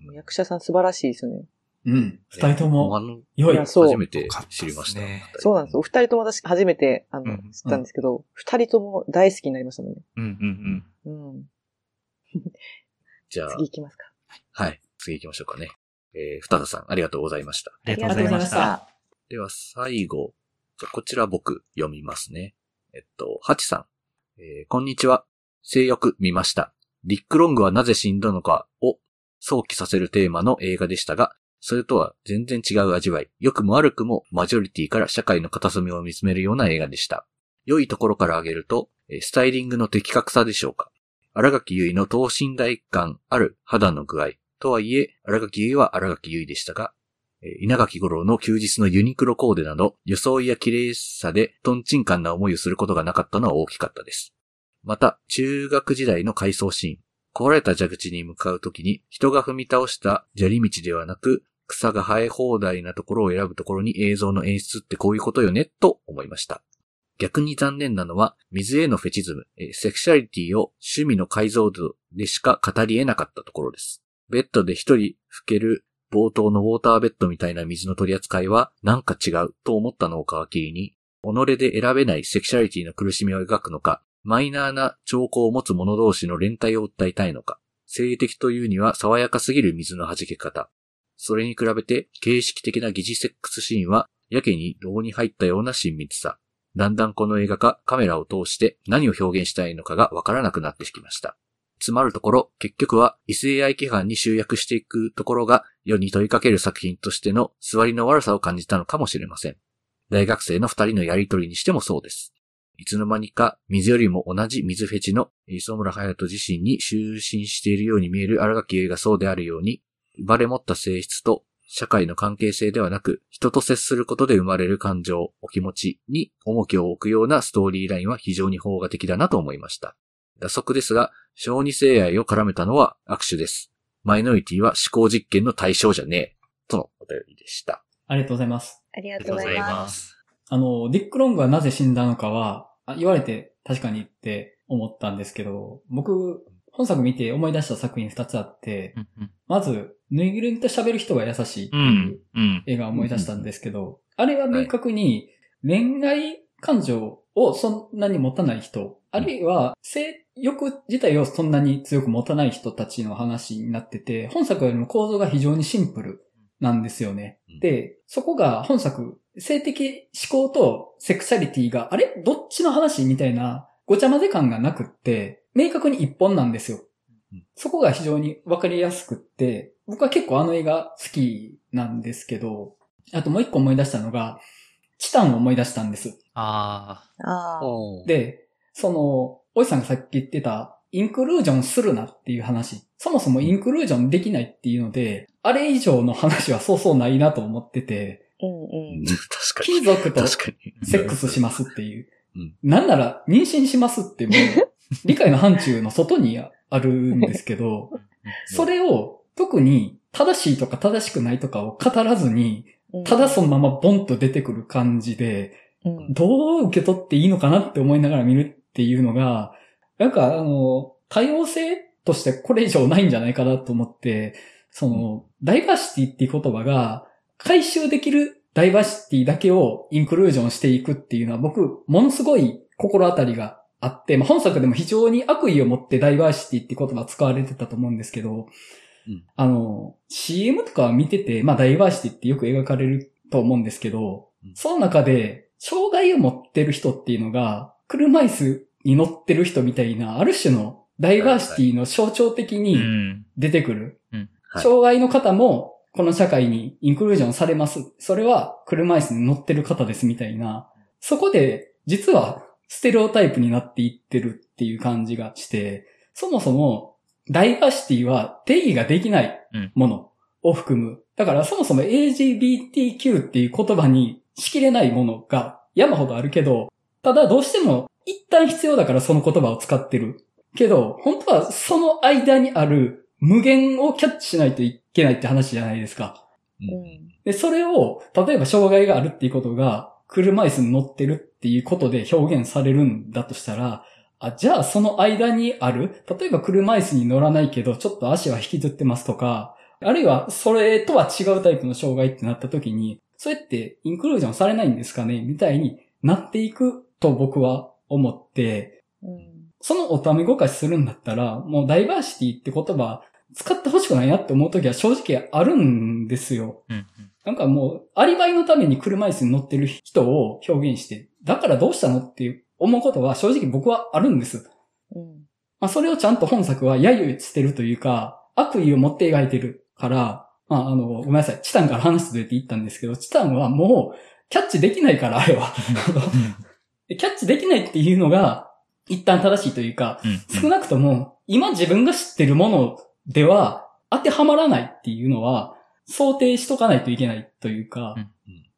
ーン。役者さん素晴らしいですよね。うん。二人とあも、の、良いいや。そう初めて知りました。そうなんですよ。お二人とも私初めて、あの、うん知ったんですけど、二、人とも大好きになりましたもんね。うん。うん。うん。*laughs* じゃあ、次行きますか。はい。次行きましょうかね。えー、ふたたさん、ありがとうございました。ありがとうございましありがとうございまた。では、最後。じゃあこちら僕、読みますね。えっと、ハチさん。えー、こんにちは。性欲見ました。リック・ロングはなぜ死んだのかを想起させるテーマの映画でしたが、それとは全然違う味わい。良くも悪くもマジョリティから社会の片隅を見つめるような映画でした。良いところから挙げると、スタイリングの的確さでしょうか。荒垣結衣の等身大感ある肌の具合。とはいえ、荒垣結衣は荒垣結衣でしたが、稲垣吾郎の休日のユニクロコーデなど、装いや綺麗さでトンチンカンな思いをすることがなかったのは大きかったです。また、中学時代の回想シーン。壊れた蛇口に向かうときに、人が踏み倒した砂利道ではなく、草が生え放題なところを選ぶところに映像の演出ってこういうことよね、と思いました。逆に残念なのは、水へのフェチズム、セクシャリティを趣味の解像度でしか語り得なかったところです。ベッドで一人吹ける冒頭のウォーターベッドみたいな水の取り扱いはなんか違うと思ったのを皮切りに、己で選べないセクシャリティの苦しみを描くのか、マイナーな兆候を持つ者同士の連帯を訴えたいのか、性的というには爽やかすぎる水の弾け方。それに比べて形式的な疑似セックスシーンはやけに牢に入ったような親密さ。だんだんこの映画がカメラを通して何を表現したいのかがわからなくなってきました。つまるところ、結局は異性愛規範に集約していくところが世に問いかける作品としての座りの悪さを感じたのかもしれません。大学生の二人のやりとりにしてもそうです。いつの間にか水よりも同じ水フェチの磯村隼人自身に就寝しているように見える荒垣結衣がそうであるように、生まれ持った性質と社会の関係性ではなく、人と接することで生まれる感情、お気持ちに重きを置くようなストーリーラインは非常に邦画的だなと思いました。打足ですが、小児性愛を絡めたのは握手です。マイノリティは思考実験の対象じゃねえ。とのお便りでした。ありがとうございます。ありがありがとうございます。あの、ディック・ロングはなぜ死んだのかは、あ言われて確かにって思ったんですけど、僕、本作見て思い出した作品二つあって、うんうんまず、ぬいぐるみと喋る人が優しいってう。いう。映画を思い出したんですけど、あれは明確に恋愛感情をそんなに持たない人、あるいは性欲自体をそんなに強く持たない人たちの話になってて、本作よりも構造が非常にシンプルなんですよね。うん。で、そこが本作、性的思考とセクシャリティが、あれ？どっちの話？みたいなごちゃ混ぜ感がなくって、明確に一本なんですよ。うん。そこが非常にわかりやすくって、僕は結構あの映画好きなんですけど、あともう一個思い出したのが、チタンを思い出したんです。ああで、その、おじさんがさっき言ってた、インクルージョンするなっていう話。そもそもインクルージョンできないっていうので、あれ以上の話はそうそうないなと思ってて、うんうんうん。確かに。貴族と確かに。セックスしますっていううん。なんなら妊娠しますってもう、*laughs* 理解の範疇の外にあるんですけど、それを特に正しいとか正しくないとかを語らずに、うんただそのままボンと出てくる感じで、うんどう受け取っていいのかなって思いながら見るっていうのが、なんかあの、多様性としてこれ以上ないんじゃないかなと思って、その、ダイバーシティっていう言葉が、回収できるダイバーシティだけをインクルージョンしていくっていうのは僕、ものすごい心当たりがあって、まあ、本作でも非常に悪意を持ってダイバーシティっていう言葉使われてたと思うんですけど、うん。あの、CM とか見てて、まあダイバーシティってよく描かれると思うんですけど、うん。その中で、障害を持ってる人っていうのが、車椅子に乗ってる人みたいな、ある種のダイバーシティの象徴的うにん。出てくる。はい障害の方も、この社会にインクルージョンされます。それは車椅子に乗ってる方ですみたいな。そこで、実はステレオタイプになっていってるっていう感じがして、そもそもダイバーシティは定義ができないものを含む。だからそもそも LGBTQ っていう言葉にしきれないものが山ほどあるけど、ただどうしても一旦必要だからその言葉を使ってる。けど、本当はその間にある無限をキャッチしないといけないって話じゃないですか。うんで、それを、例えば障害があるっていうことが、車椅子に乗ってるっていうことで表現されるんだとしたら、あ、じゃあその間にある、例えば車椅子に乗らないけど、ちょっと足は引きずってますとか、あるいはそれとは違うタイプの障害ってなった時に、それってインクルージョンされないんですかね？みたいになっていくと僕は思って、うんそのおためごかしするんだったら、もうダイバーシティって言葉使ってほしくないなって思う時は正直あるんですよ。うん。なんかもう、アリバイのために車椅子に乗ってる人を表現して、だからどうしたのっていう思うことは正直僕はあるんです。うんまあそれをちゃんと本作は揶揄してるというか、悪意を持って描いてるから、まああの、ごめんなさい、チタンから話してって言ったんですけど、チタンはもう、キャッチできないから、あれは。*laughs* あのキャッチできないっていうのが、一旦正しいというか、うん。少なくとも、今自分が知ってるものでは当てはまらないっていうのは、想定しとかないといけないというか、うん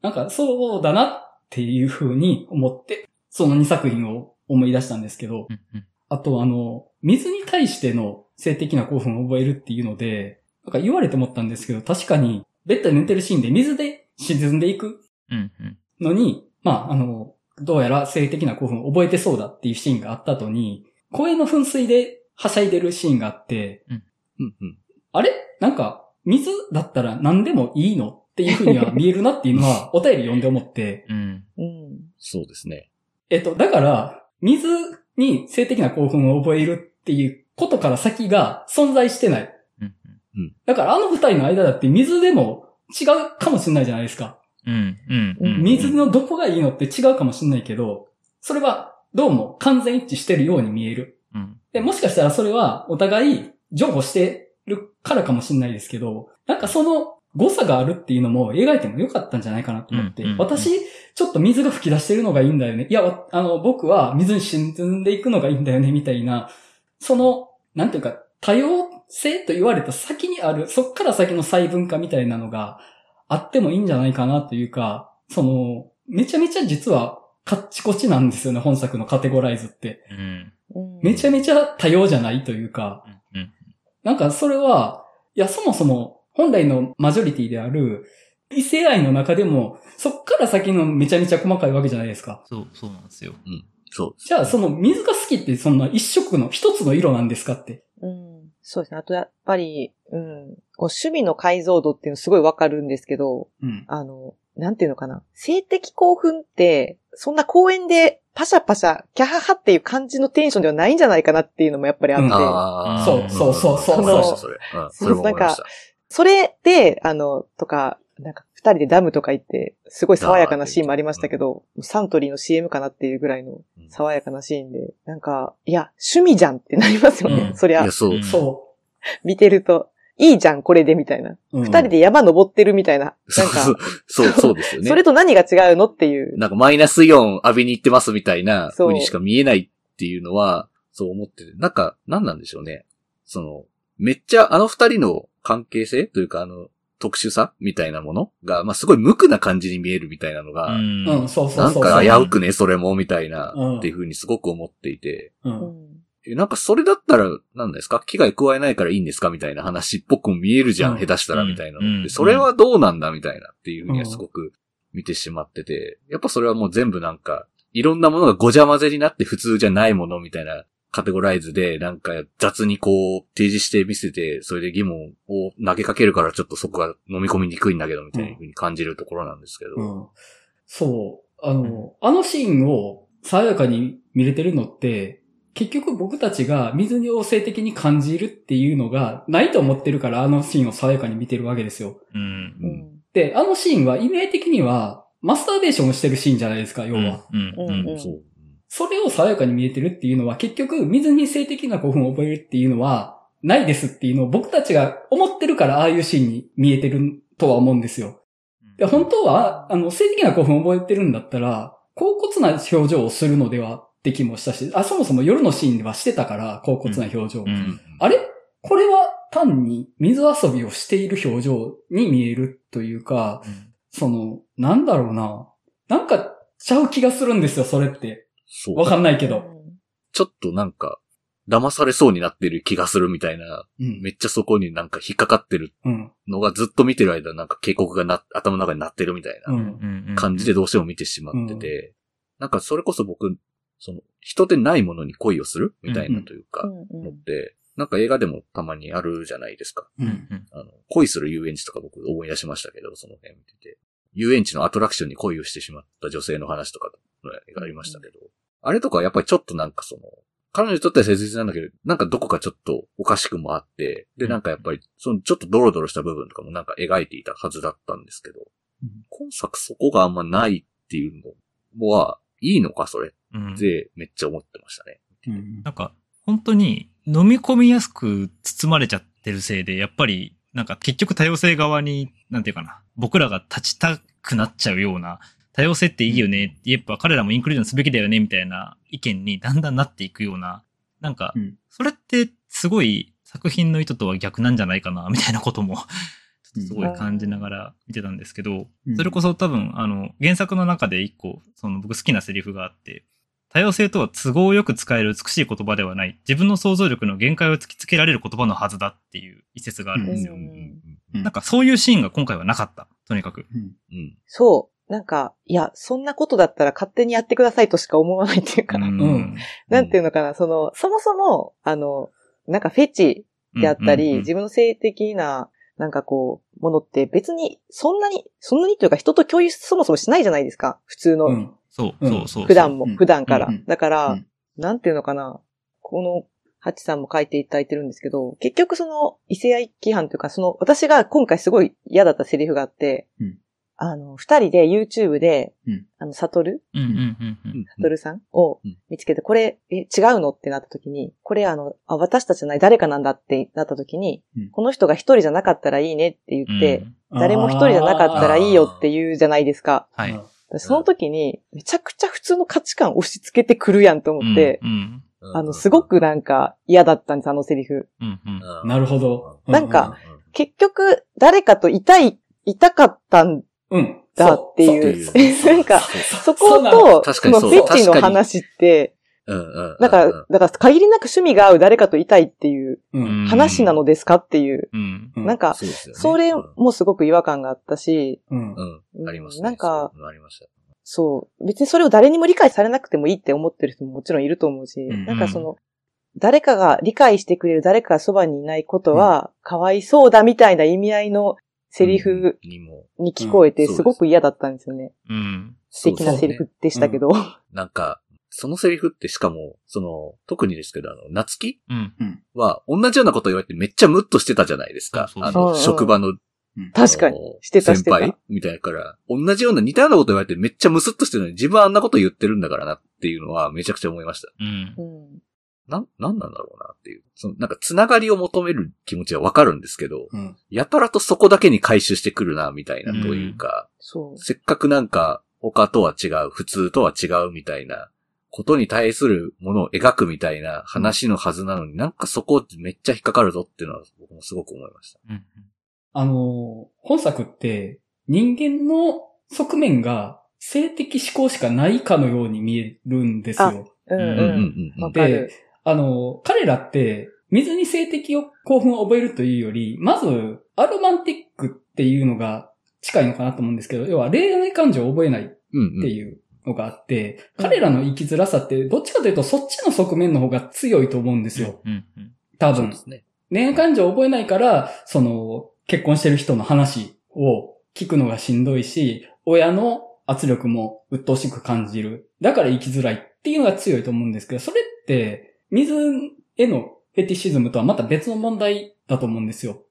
なんかそうだなっていうふうに思って、その2作品を思い出したんですけど、うん。うん。あとあの、水に対しての性的な興奮を覚えるっていうので、なんか言われて思ったんですけど、確かに、ベッドで寝てるシーンで水で沈んでいくうん。うん。のに、まあ、あの、どうやら性的な興奮を覚えてそうだっていうシーンがあった後に、声の噴水ではしゃいでるシーンがあって、うんうん。あれ？なんか、水だったら何でもいいのっていうふうには見えるなっていうのは、お便り読んで思って、うん。うんそうですね。えっと、だから、水に性的な興奮を覚えるっていうことから先が存在してない。うん。だからあの二人の間だって水でも違うかもしれないじゃないですか。うん。うん。うん水のどこがいいのって違うかもしれないけど、それはどうも完全一致してるように見える。うん。で、もしかしたらそれはお互い譲歩してるからかもしれないですけど、なんかその誤差があるっていうのも描いてもよかったんじゃないかなと思って、うんうんうん私、ちょっと水が吹き出してるのがいいんだよね。いや、わあの、僕は水に沈んでいくのがいいんだよね、みたいな、その、なんていうか、多様性と言われた先にある、そっから先の細分化みたいなのがあってもいいんじゃないかなというか、その、めちゃめちゃ実はカッチコチなんですよね、本作のカテゴライズって。うん。うんめちゃめちゃ多様じゃないというか、うん。なんかそれは、いや、そもそも本来のマジョリティである異性愛の中でも、そっから先のめちゃめちゃ細かいわけじゃないですか。そう、そうなんですよ。そうです。じゃあその水が好きってそんな一色の一つの色なんですかって。うんそうですね。あとやっぱり、うん、こう趣味の解像度っていうのすごいわかるんですけど、うん。あの、なんていうのかな。性的興奮って、そんな公園でパシャパシャ、キャハハっていう感じのテンションではないんじゃないかなっていうのもやっぱりあって、うんああ。そうそうそうそうそれ。うん。それも思いました。それで、あの、とか、なんか二人でダムとか行って、すごい爽やかなシーンもありましたけど、サントリーの CM かなっていうぐらいのうん爽やかなシーンで、なんか、いや、趣味じゃんってなりますよね。うんそりゃいや、、そう。そ見てると、いいじゃん、これで、みたいな。う。うん二人で山登ってるみたいな。なんそうか、そう、*laughs* そうですよね。それと何が違うのっていう。なんかマイナスイオン浴びに行ってますみたいなそう風にしか見えないっていうのは、そう思ってて、なんか、なんなんでしょうね。その、めっちゃあの二人の関係性というかあの、特殊さみたいなもの？が、まあ、すごい無垢な感じに見えるみたいなのが、うん。なん。か危うくね、それも、みたいなうん、っていうふうにすごく思っていて、う。うんなんかそれだったら、なんですか？危害加えないからいいんですか？みたいな話っぽくも見えるじゃん、うん。下手したらみたいなの。うん。で、それはどうなんだみたいなっていうふうにはすごく見てしまってて、やっぱそれはもう全部なんか、いろんなものがごちゃ混ぜになって普通じゃないものみたいなカテゴライズで、なんか雑にこう提示して見せて、それで疑問を投げかけるからちょっとそこが飲み込みにくいんだけどみたいに感じるところなんですけど。うん。そう。あの、あのシーンを爽やかに見れてるのって、結局僕たちが水に性的に感じるっていうのがないと思ってるから、あのシーンを爽やかに見てるわけですよ。うん。うん。で、あのシーンは意味合い的には、マスターベーションをしてるシーンじゃないですか、要は。うん。うんうんそう。それを爽やかに見えてるっていうのは、結局、水に性的な興奮を覚えるっていうのは、ないですっていうのを僕たちが思ってるから、ああいうシーンに見えてるとは思うんですよ。で、本当は、あの、性的な興奮を覚えてるんだったら、高骨な表情をするのではって気もしたし、あ、そもそも夜のシーンではしてたから、高骨な表情。うん。あれ？これは単に水遊びをしている表情に見えるというか、その、なんだろうな。なんか、ちゃう気がするんですよ、それって。そう。わかんないけど。ちょっとなんか、騙されそうになってる気がするみたいな、うん。めっちゃそこになんか引っかかってるうん。のがずっと見てる間なんか警告がな、頭の中になってるみたいなうん。うん。感じでどうしても見てしまってて、なんかそれこそ僕、その、人でないものに恋をするみたいなというか、うんのって、なんか映画でもたまにあるじゃないですか。う。うんん。あの、恋する遊園地とか僕思い出しましたけど、その辺見てて。遊園地のアトラクションに恋をしてしまった女性の話とかの映画ありましたけど、あれとかはやっぱりちょっとなんかその、彼女にとっては切実なんだけど、なんかどこかちょっとおかしくもあって、で、なんかやっぱり、そのちょっとドロドロした部分とかもなんか描いていたはずだったんですけど、うん今作そこがあんまないっていうのは、いいのかそれうん。ってめっちゃ思ってましたね。うんなんか、本当に飲み込みやすく包まれちゃってるせいで、やっぱり、なんか結局多様性側に、なんていうかな、僕らが立ちたくなっちゃうような、多様性っていいよね、やっぱ彼らもインクルージョンすべきだよね、みたいな意見にだんだんなっていくような、なんかう、ん。それってすごい作品の意図とは逆なんじゃないかな、みたいなことも、*laughs* すごい感じながら見てたんですけど、うん。それこそ多分、あの、原作の中で一個、その僕好きなセリフがあって、多様性とは都合よく使える美しい言葉ではない、自分の想像力の限界を突きつけられる言葉のはずだっていう一節があるんですよ。うん。うん。なんかそういうシーンが今回はなかった。とにかく。うん。うん。そう。なんか、いや、そんなことだったら勝手にやってくださいとしか思わないっていうか、ん。なんていうのかな、その、そもそも、あの、なんかフェチであったり、うんうんうん。自分の性的な、なんかこう、ものって別に、そんなに、そんなにというか人と共有そもそもしないじゃないですか。普通の、うん。そう、うん。そうそう。普段も、うん。普段から。うんうん。だから、うん。なんていうのかな、この、ハチさんも書いていただいてるんですけど、結局その異性愛規範というか、その、私が今回すごい嫌だったセリフがあって、うんあの、二人で YouTube で、うん。あの、サトル？サトルさんをうん。見つけて、これ、え、違うの？ってなった時に、これあの、あ私たちじゃない誰かなんだってなった時に、うん。この人が一人じゃなかったらいいねって言って、うん。誰も一人じゃなかったらいいよって言うじゃないですか。はい。私その時に、めちゃくちゃ普通の価値観押し付けてくるやんと思って、うんあの、すごくなんか嫌だったんです、あのセリフ。うんうん。うんなるほど。なんかうん結局、誰かといたい、いたかったんうん。だっていう *laughs* なんかそこと、確かにそのフェチの話って、うんうん。だから、だから限りなく趣味が合う誰かといたいっていううん。話なのですかっていう、うん。うんなんか、それもすごく違和感があったし、うん。うん。うん。ありますね。なんか、そうありました。そう、別にそれを誰にも理解されなくてもいいって思ってる人ももちろんいると思うし、うんなんかその、誰かが理解してくれる誰かがそばにいないことは、かわいそうだみたいな意味合いのセリフにも、に聞こえてうんすごく嫌だったんですよね。うん。素敵なセリフでしたけど。なんか、そのセリフってしかも、その、特にですけど、あの、夏希うん。は、同じようなこと言われてめっちゃムッとしてたじゃないですか。あの、職場の、確かに。してたしてた先輩みたいなから、同じような似たようなこと言われてめっちゃムスッとしてるのに、自分はあんなこと言ってるんだからなっていうのはめちゃくちゃ思いました。うんう。んなん、なんなんだろうなっていう。その、なんか、つながりを求める気持ちはわかるんですけど、うん。やたらとそこだけに回収してくるな、みたいなというか、そう。せっかくなんか、他とは違う、普通とは違うみたいなことに対するものを描くみたいな話のはずなのに、なんかそこめっちゃ引っかかるぞっていうのは僕もすごく思いました。うんあの、本作って人間の側面が性的思考しかないかのように見えるんですよ。うんうんうんうん。うんわかる。あの、彼らって、水に性的興奮を覚えるというより、まず、アロマンティックっていうのが近いのかなと思うんですけど、要は恋愛感情を覚えないっうんうん。ていうのがあって、彼らの生きづらさって、どっちかというとそっちの側面の方が強いと思うんですよ。うんうん多分ね。恋愛感情を覚えないから、その、結婚してる人の話を聞くのがしんどいし、親の圧力も鬱陶しく感じる。だから生きづらいっていうのが強いと思うんですけど、それって、水へのフェティシズムとはまた別の問題だと思うんですよ。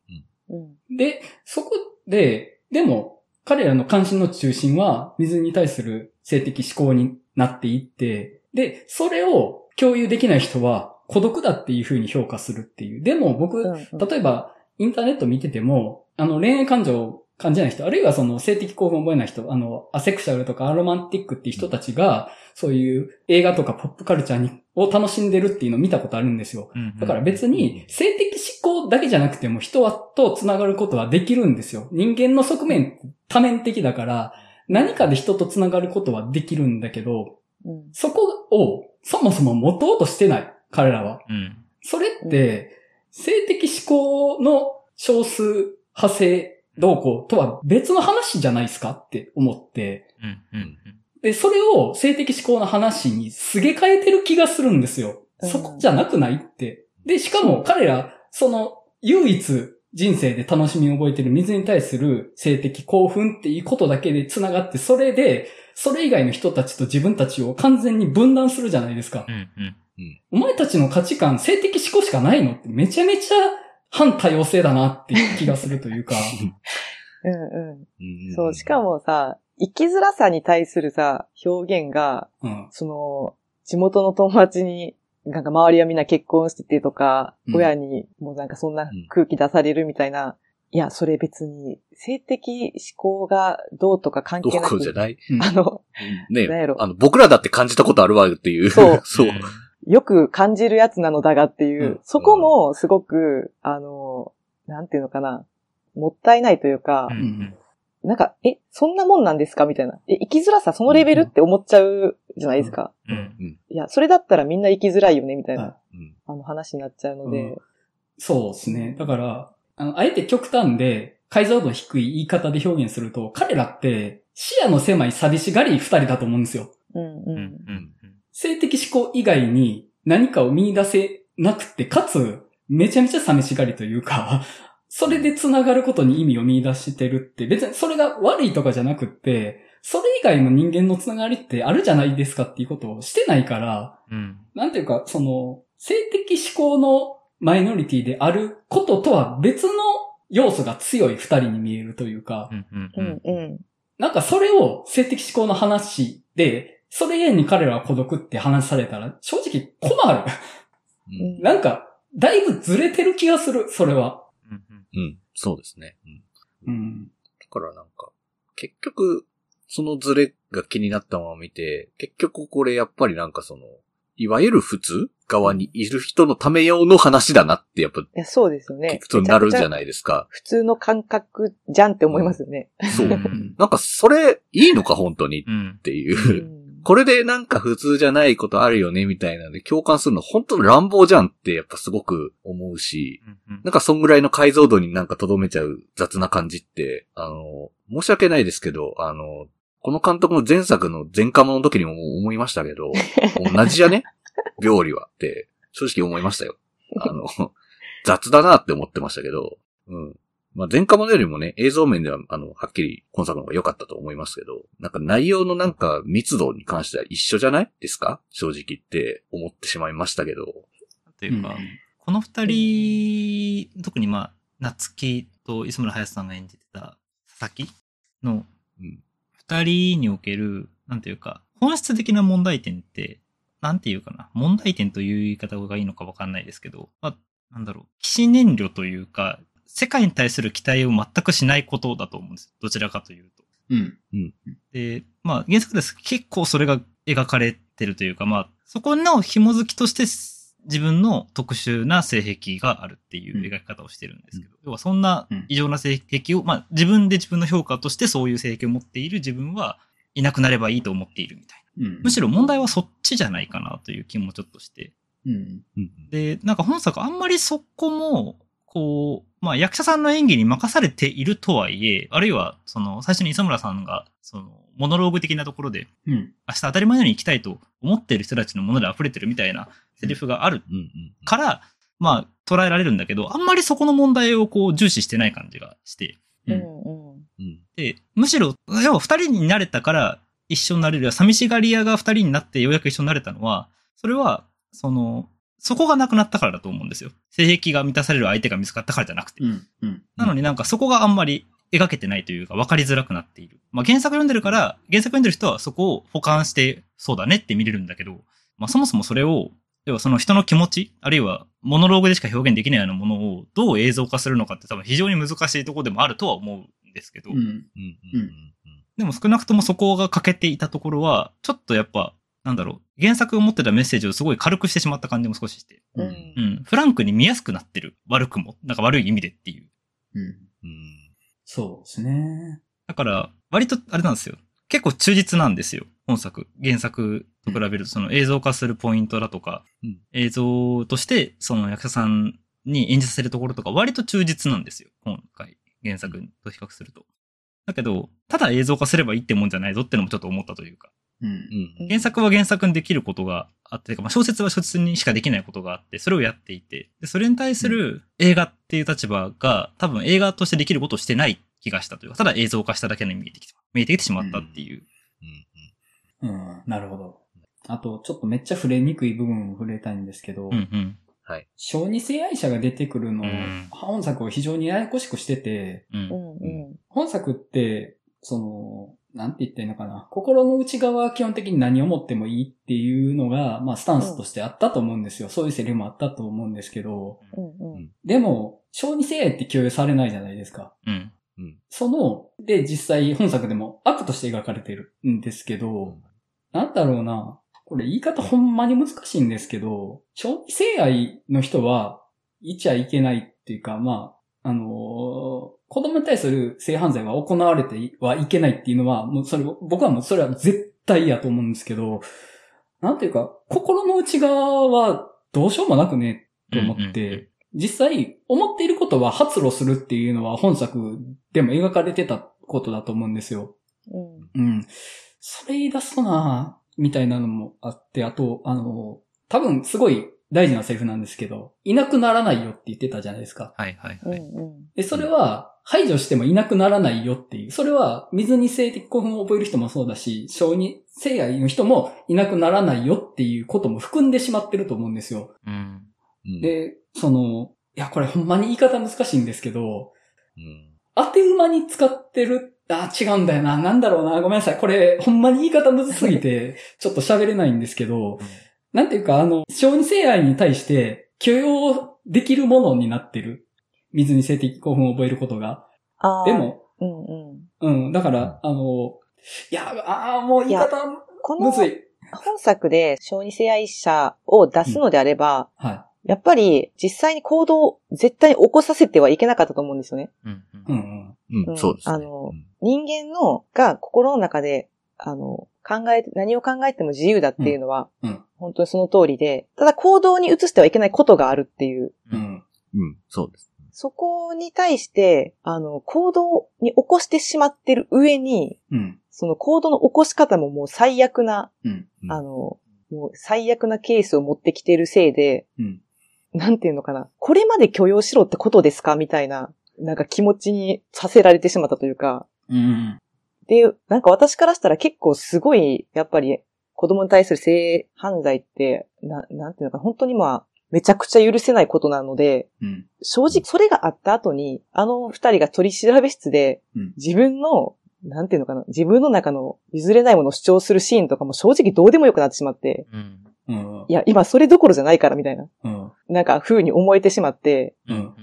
うん。で、そこで、でも、彼らの関心の中心は、水に対する性的思考になっていって、で、それを共有できない人は孤独だっていう風に評価するっていう。でも僕、うん例えば、インターネット見てても、あの、恋愛感情を感じない人、あるいはその性的興奮を覚えない人、あの、アセクシャルとかアロマンティックっていう人たちが、そういう映画とかポップカルチャーにを楽しんでるっていうのを見たことあるんですよ。うんだから別に性的思考だけじゃなくても人はと繋がることはできるんですよ。人間の側面多面的だから何かで人と繋がることはできるんだけど、うん。そこをそもそも持とうとしてない。彼らは。うんそれって性的思考の少数派生動向とは別の話じゃないですかって思って。うんうんで、それを性的思考の話にすげ替えてる気がするんですよ。うんそこじゃなくないって。で、しかも彼ら、その、唯一人生で楽しみを覚えてる水に対する性的興奮っていうことだけで繋がって、それで、それ以外の人たちと自分たちを完全に分断するじゃないですかう。んうんお前たちの価値観、性的思考しかないのってめちゃめちゃ反多様性だなっていう気がするというか。*laughs* うんううんん。そう、しか、もさ、生きづらさに対するさ、表現が、うん。その、地元の友達に、なんか周りはみんな結婚しててとか、うん親にもうなんかそんな空気出されるみたいな、いや、それ別に、性的思考がどうとか関ど係なく、こじゃない？うんあの、ねあの、僕らだって感じたことあるわっていう。そう *laughs* そう。よく感じるやつなのだがっていう、うんそこもすごく、あの、なんていうのかな、もったいないというか、うんうんなんか、え、そんなもんなんですかみたいな。え、生きづらさそのレベルって思っちゃうじゃないですか。うんいや、それだったらみんな生きづらいよね、みたいな、うんあの話になっちゃうので。そうですね。だから、あの、あえて極端で、解像度低い言い方で表現すると、彼らって視野の狭い寂しがり二人だと思うんですよ。うんうんう。うんん性的思考以外に何かを見出せなくて、かつ、めちゃめちゃ寂しがりというか、*laughs* それで繋がることに意味を見出してるって、別にそれが悪いとかじゃなくって、それ以外の人間の繋がりってあるじゃないですかっていうことをしてないから、うんなんていうか、その、性的思考のマイノリティであることとは別の要素が強い二人に見えるというかう、ん。なんかそれを性的思考の話で、それゆえに彼らは孤独って話されたら、正直困る。うんなんか、だいぶずれてる気がする、それは。うんうん。そうですね。うん。うん。だからなんか、結局、そのズレが気になったまま見て、結局これやっぱりなんかその、いわゆる普通側にいる人のため用の話だなってやっぱいや、そうですよね。聞くとなるじゃいないですか。普通の感覚じゃんって思いますよね。そう。う *laughs* んなんかそれいいのか本当にっうんていうう。んこれでなんか普通じゃないことあるよねみたいなので共感するの本当乱暴じゃんってやっぱすごく思うし、うんなんかそんぐらいの解像度になんか留めちゃう雑な感じって、あの、申し訳ないですけど、あの、この監督の前作の前科者の時にも思いましたけど、*laughs* 同じじゃね？病理はって正直思いましたよ。あの、雑だなって思ってましたけど、うん。まあ、前科者よりもね、映像面では、あの、はっきり今作の方が良かったと思いますけど、なんか内容のなんか密度に関しては一緒じゃないですか？正直って思ってしまいましたけど。というか、この二人、特にまあ、夏希と磯村隼さんが演じてた佐々木のうん。二人における、なんていうか、本質的な問題点って、なんていうかな、問題点という言い方がいいのかわかんないですけど、まあ、なんだろう、起死燃料というか、世界に対する期待を全くしないことだと思うんです。どちらかというと。うん。で、まあ原作です。結構それが描かれってるというか、まあ、そこの紐づきとして自分の特殊な性癖があるっていう描き方をしてるんですけど、要はそんな異常な性癖を、まあ自分で自分の評価としてそういう性癖を持っている自分はいなくなればいいと思っているみたいな。うんむしろ問題はそっちじゃないかなという気もちょっとして。うん。うんで、なんか本作あんまりそこも、こう、まあ役者さんの演技に任されているとはいえ、あるいは、その、最初に磯村さんが、その、モノローグ的なところで、うん。明日当たり前のように生きたいと思っている人たちのもので溢れてるみたいなセリフがあるから、まあ、捉えられるんだけど、あんまりそこの問題をこう重視してない感じがして。うんで、むしろ、要は二人になれたから一緒になれる。寂しがり屋が二人になってようやく一緒になれたのは、それは、その、そこがなくなったからだと思うんですよ。性癖が満たされる相手が見つかったからじゃなくて。うん。うん。なのになんかそこがあんまり描けてないというか分かりづらくなっている。まあ原作読んでるから、原作読んでる人はそこを補完してそうだねって見れるんだけど、まあそもそもそれを、要はその人の気持ち、あるいはモノローグでしか表現できないようなものをどう映像化するのかって多分非常に難しいところでもあるとは思うんですけど、でも少なくともそこが欠けていたところは、ちょっとやっぱ、なんだろう、原作を持ってたメッセージをすごい軽くしてしまった感じも少しして、ううんん。うん、フランクに見やすくなってる。悪くも。なんか悪い意味でっていう。うん。うんそうですね。だから、割と、あれなんですよ。結構忠実なんですよ。本作。原作と比べると、その映像化するポイントだとか、うん映像として、その役者さんに演じさせるところとか、割と忠実なんですよ。今回。原作と比較すると。だけど、ただ映像化すればいいってもんじゃないぞってのもちょっと思ったというか。うん。うん原作は原作にできることがあって、まあ、小説は小説にしかできないことがあって、それをやっていて、でそれに対する映画っていう立場が、多分映画としてできることをしてない気がしたというか、ただ映像化しただけに見えてきて、見えてきてしまったっていう。うんうん。なるほど。あと、ちょっとめっちゃ触れにくい部分を触れたいんですけど、うんうん。小児性愛者が出てくるの、うん本作を非常にややこしくしてて、う。うんんうん。本作って、その、なんて言ったらいいのかな。心の内側は基本的に何を持ってもいいっていうのが、まあスタンスとしてあったと思うんですよ。そういうセリフもあったと思うんですけど、うんうん。でも、小児性愛って共有されないじゃないですか。うん。その、で、実際本作でも悪として描かれてるんですけど、なんだろうな。これ言い方ほんまに難しいんですけど、小児性愛の人は、いちゃいけないっていうか、まあ、あのー子供に対する性犯罪は行われてはいけないっていうのは、もうそれ、僕はもうそれは絶対やと思うんですけど、なんていうか、心の内側はどうしようもなくね、と思って、うんうんうん実際、思っていることは発露するっていうのは本作でも描かれてたことだと思うんですよ。うん。うん。それ言い出すとなみたいなのもあって、あと、あの、多分すごい大事なセリフなんですけど、いなくならないよって言ってたじゃないですか。はいはいはい。で、それは排除してもいなくならないよっていう。それは水に性的興奮を覚える人もそうだし、小児性愛の人もいなくならないよっていうことも含んでしまってると思うんですよ。うん。うん、で、その、いや、これほんまに言い方難しいんですけど、うん当て馬に使ってる、あ、違うんだよな。なんだろうな。ごめんなさい。これ、ほんまに言い方むずすぎて、*laughs* ちょっと喋れないんですけど、なんていうか、あの、小児性愛に対して許容できるものになってる。水に性的興奮を覚えることが。ああ。で、も、うんうん。うん、だから、あの、いや、ああ、もう言い方、このむずい。本作で小児性愛者を出すのであれば、はやっぱり実際に行動を絶対に起こさせてはいけなかったと思うんですよね。うん。い。うんうん。うん、うんそうですね。あのうん人間の、が心の中で、あの、考え、何を考えても自由だっていうのは、うん本当にその通りで、ただ行動に移してはいけないことがあるっていう、ううん。ん。うん、そうです。そこに対して、あの、行動に起こしてしまってる上に、うん。その行動の起こし方ももう最悪な、うん。うんあの、もう最悪なケースを持ってきてるせいで、うん。なんていうのかな。これまで許容しろってことですか？みたいな、なんか気持ちにさせられてしまったというか。うん。で、なんか私からしたら結構すごい、やっぱり子供に対する性犯罪って、ななんていうのかな、本当にまあ、めちゃくちゃ許せないことなので、うん。正直それがあった後に、あの二人が取り調べ室でうん、自分の、なんていうのかな、自分の中の譲れないものを主張するシーンとかも正直どうでもよくなってしまって、うん。うん。いや、今それどころじゃないからみたいな、うん。なんか風に思えてしまって、うん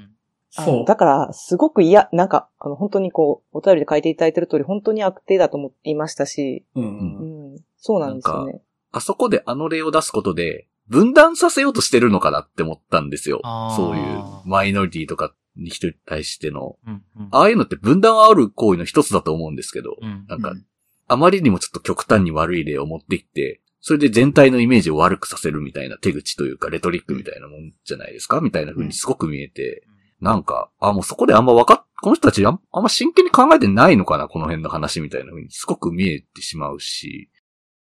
あそう。のだから、すごく嫌、なんか、あの、本当にこう、お便りで書いていただいてる通り、本当に悪手だと思っていましたし、うん。ううん。ん、そうなんですよね。あそこであの例を出すことで、分断させようとしてるのかなって思ったんですよ。そういうマイノリティとかに人に対しての。うんうん。ああいうのって分断を煽る行為の一つだと思うんですけど、うんなんかうん、あまりにもちょっと極端に悪い例を持ってきて、それで全体のイメージを悪くさせるみたいな手口というか、レトリックみたいなもんじゃないですか？みたいな風にすごく見えて、なんか、あ、もうそこであんまわかっ、この人たちあんあんま真剣に考えてないのかな？この辺の話みたいな風にすごく見えてしまうし、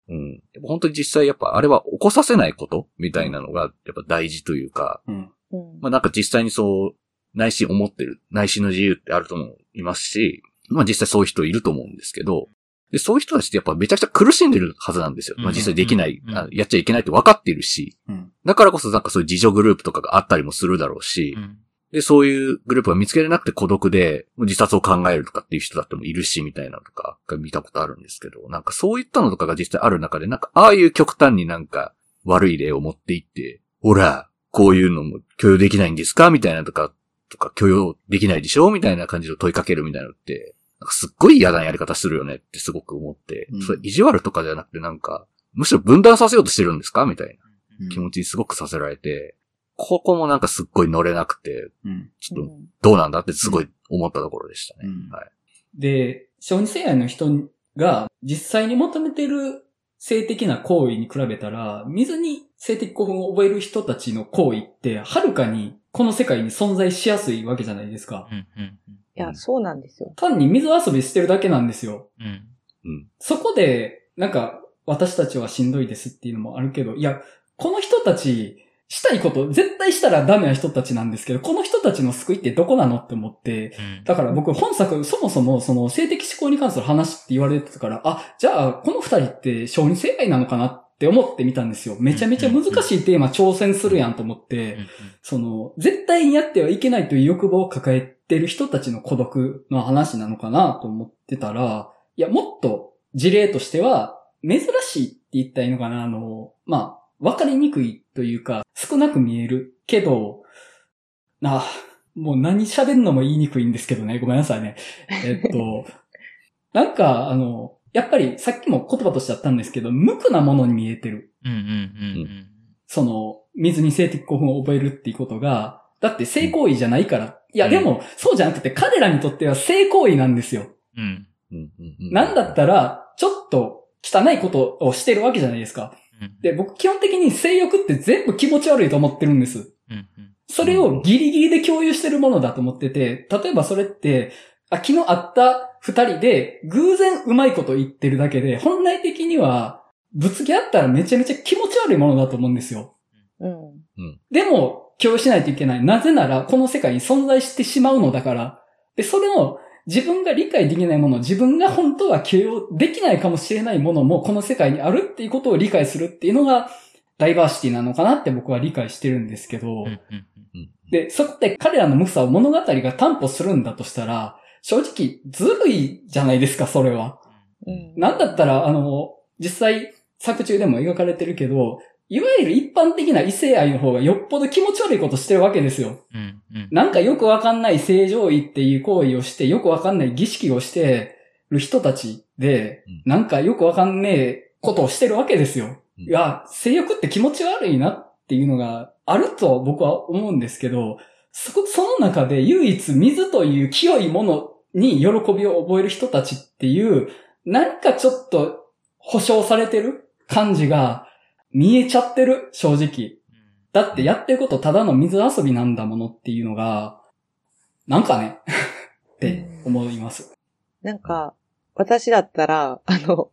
うん。やっぱ本当に実際やっぱあれは起こさせないことみたいなのがやっぱ大事というか、うん。うんまあなんか実際にそう、内心思ってる、内心の自由ってあると思いますし、まあ実際そういう人いると思うんですけど、で、そういう人たちってやっぱめちゃくちゃ苦しんでるはずなんですよ。まあ実際できない、うんあやっちゃいけないって分かっているし、うん。だからこそなんかそういう自助グループとかがあったりもするだろうし、うんで、そういうグループが見つけれなくて孤独で自殺を考えるとかっていう人だってもいるし、みたいなのとかが見たことあるんですけど、なんかそういったのとかが実際ある中で、なんかああいう極端になんか悪い例を持っていって、ほら、こういうのも許容できないんですか？みたいなとか、とか許容できないでしょ？みたいな感じで問いかけるみたいなのって、なんかすっごい嫌なやり方するよねってすごく思って、うん。それ意地悪とかじゃなくてなんか、むしろ分断させようとしてるんですか？みたいうん。な気持ちにすごくさせられて、ここもなんかすっごい乗れなくて、うん。ちょっとどうなんだってすごい思ったところでしたね。うんはい。で、小児性愛の人が実際に求めてる性的な行為に比べたら、水に性的興奮を覚える人たちの行為って、はるかにこの世界に存在しやすいわけじゃないですか。うんうんいや、そうなんですよ。単に水遊びしてるだけなんですよ。うんうん。そこで、なんか、私たちはしんどいですっていうのもあるけど、いや、この人たち、したいこと、絶対したらダメな人たちなんですけど、この人たちの救いってどこなのって思って、うん。だから僕本作、そもそもその性的思考に関する話って言われてたから、あ、じゃあこの二人って小児性愛なのかなって思ってみたんですよ。めちゃめちゃ難しいテーマ挑戦するやんと思って、うん。その、絶対にやってはいけないという欲望を抱えてる人たちの孤独の話なのかなと思ってたら、いや、もっと事例としては、珍しいって言ったらいいのかなあの、まあ、わかりにくいというか、少なく見えるけど、なあ、もう何喋んのも言いにくいんですけどね。ごめんなさいね。えっと、*laughs* なんか、あの、やっぱりさっきも言葉としてあったんですけど、無垢なものに見えてる。うんうんうんその、水に性的興奮を覚えるっていうことが、だって性行為じゃないから。いや、でも、そうじゃなくて彼らにとっては性行為なんですよ。うんうんうんうんうんなんだったら、ちょっと汚いことをしてるわけじゃないですか。うんで、僕基本的に性欲って全部気持ち悪いと思ってるんです。それをギリギリで共有してるものだと思ってて、例えばそれって、あ昨日会った二人で偶然うまいこと言ってるだけで、本来的にはぶつけ合ったらめちゃめちゃ気持ち悪いものだと思うんですよ。うん。でも、共有しないといけない。なぜなら、この世界に存在してしまうのだから。で、それを自分が理解できないもの、自分が本当は許容できないかもしれないものも、この世界にあるっていうことを理解するっていうのが、ダイバーシティなのかなって僕は理解してるんですけど、で、そこで彼らの無さを物語が担保するんだとしたら、正直ずるいじゃないですか、それは。うん。なんだったら、あの、実際作中でも描かれてるけど、いわゆる一般的な異性愛の方がよっぽど気持ち悪いことしてるわけですよ。うんうんなんかよくわかんない正常位っていう行為をして、よくわかんない儀式をしてる人たちでうん、なんかよくわかんねえことをしてるわけですよ。うんいや、性欲って気持ち悪いなっていうのがあると僕は思うんですけど、そこ、その中で唯一水という清いものに喜びを覚える人たちっていう、なんかちょっと保証されてる感じが見えちゃってる、正直。だってやってることただの水遊びなんだものっていうのが、なんかね、*laughs* って思います。なんか、私だったら、あの、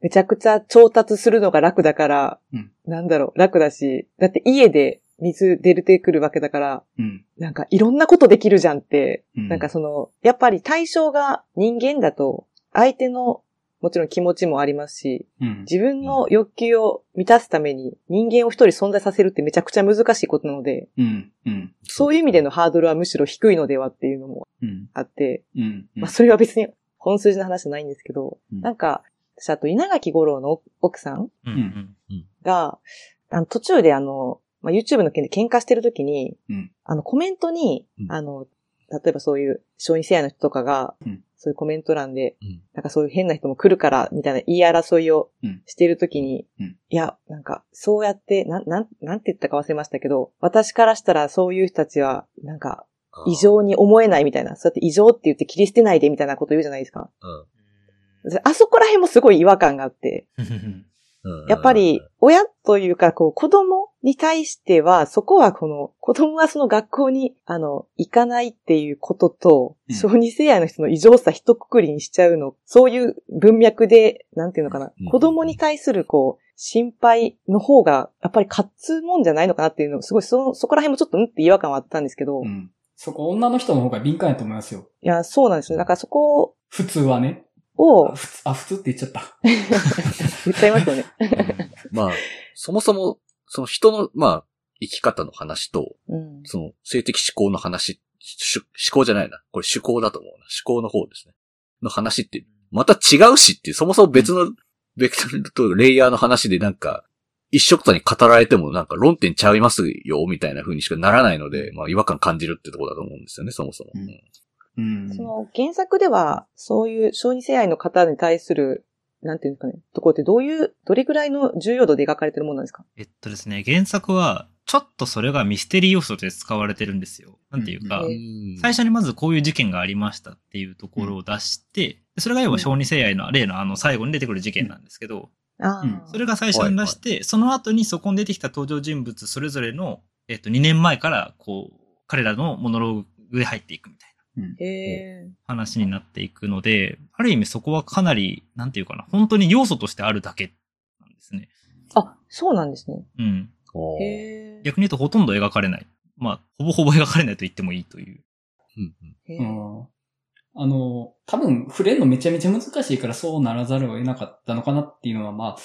めちゃくちゃ調達するのが楽だから、うんなんだろう、楽だし、だって家で水出てくるわけだから、うん。なんかいろんなことできるじゃんって、うんなんかその、やっぱり対象が人間だと、相手のもちろん気持ちもありますし、うん。自分の欲求を満たすために人間を一人存在させるってめちゃくちゃ難しいことなので、うん。うん。そういう意味でのハードルはむしろ低いのではっていうのもうん。あって、うん。まあそれは別に本筋の話じゃないんですけど、うんなんか、私あと稲垣吾郎の奥さんうんうんが、あの途中であの、まあ、YouTube の件で喧嘩してる時に、うんあのコメントに、うんあの、例えばそういう小児性愛の人とかが、うんそういうコメント欄で、うん。なんかそういう変な人も来るから、みたいな言い争いをうんしているときに、うん。いや、なんか、そうやって、なん、なん、なんて言ったか忘れましたけど、私からしたらそういう人たちは、なんか、異常に思えないみたいな、そうやって異常って言って切り捨てないでみたいなこと言うじゃないですか。うん。あそこら辺もすごい違和感があって、うん。やっぱり、親というか、こう、子供に対しては、そこはこの、子供はその学校に、あの、行かないっていうことと、うん小児性愛の人の異常さ一括りにしちゃうの、そういう文脈で、なんていうのかな、うん子供に対する、こう、心配の方が、やっぱり勝つもんじゃないのかなっていうの、すごい、そ、そこら辺もちょっと、うんって違和感はあったんですけど、いうん。そこ女の人の方が敏感やと思いますよ。や、そうなんですよ。だからそこ普通はね。をあ、、普通、あ、普通って言っちゃった。*laughs* 言っちゃいますよね。*laughs* まあ、そもそも、その人の、まあ、生き方の話と、うん。その性的思考の話、し思考じゃないな。これ思考だと思うな。思考の方ですね。の話って、また違うしっていう、そもそも別の、ベクトルとレイヤーの話でなんか、一緒くたに語られてもなんか論点ちゃいますよ、みたいな風にしかならないので、まあ違和感感じるってところだと思うんですよね、そもそも。うんうん。その原作では、そういう小児性愛の方に対する、なんていうんですかね、ところってどういう、どれぐらいの重要度で描かれてるものなんですか？えっとですね、原作は、ちょっとそれがミステリー要素で使われてるんですよ。なんていうか、最初にまずこういう事件がありましたっていうところを出して、でそれが要は小児性愛の例のあの最後に出てくる事件なんですけど、それが最初に出して、その後にそこに出てきた登場人物それぞれの、えっと、2年前から、こう、彼らのモノローグで入っていくみたいな。話になっていくので、ある意味そこはかなり、なんていうかな、本当に要素としてあるだけなんですね。あ、そうなんですね。うん。逆に言うとほとんど描かれない。まあ、ほぼほぼ描かれないと言ってもいいという。うんうんへえうんあの、多分触れるのめちゃめちゃ難しいからそうならざるを得なかったのかなっていうのはま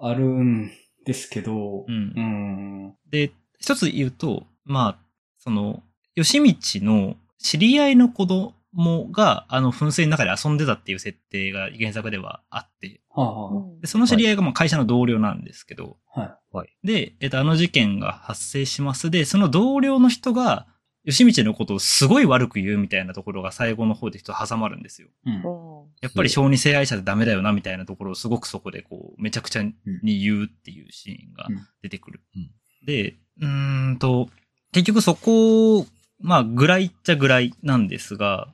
あ、あるんですけど、うんうん。で、一つ言うと、まあ、その、吉道の知り合いの子供が、あの、噴水の中で遊んでたっていう設定が原作ではあって、はあ、はうんでその知り合いがまあ会社の同僚なんですけど、あ、はい。で、えっと、あの事件が発生します。で、その同僚の人が、吉道のことをすごい悪く言うみたいなところが最後の方で人挟まるんですよ。うん。うんやっぱり小児性愛者でダメだよなみたいなところをすごくそこでこう、めちゃくちゃに言うっていうシーンが出てくる。うんで、うーんと、結局そこ、まあ、ぐらいっちゃぐらいなんですが、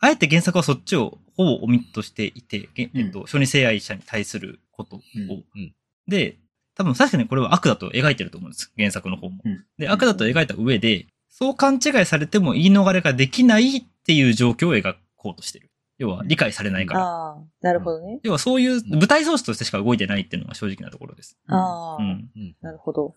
あえて原作はそっちをほぼオミットしていて、げえっと、小児性愛者に対することを。うんうんで、多分確かにこれは悪だと描いてると思うんです。原作の方も。うんで、悪だと描いた上で、そう勘違いされても言い逃れができないっていう状況を描こうとしてる。要は理解されないから。ああ、なるほどね。要はそういう舞台装置としてしか動いてないっていうのが正直なところです。ああ、うん。なるほど。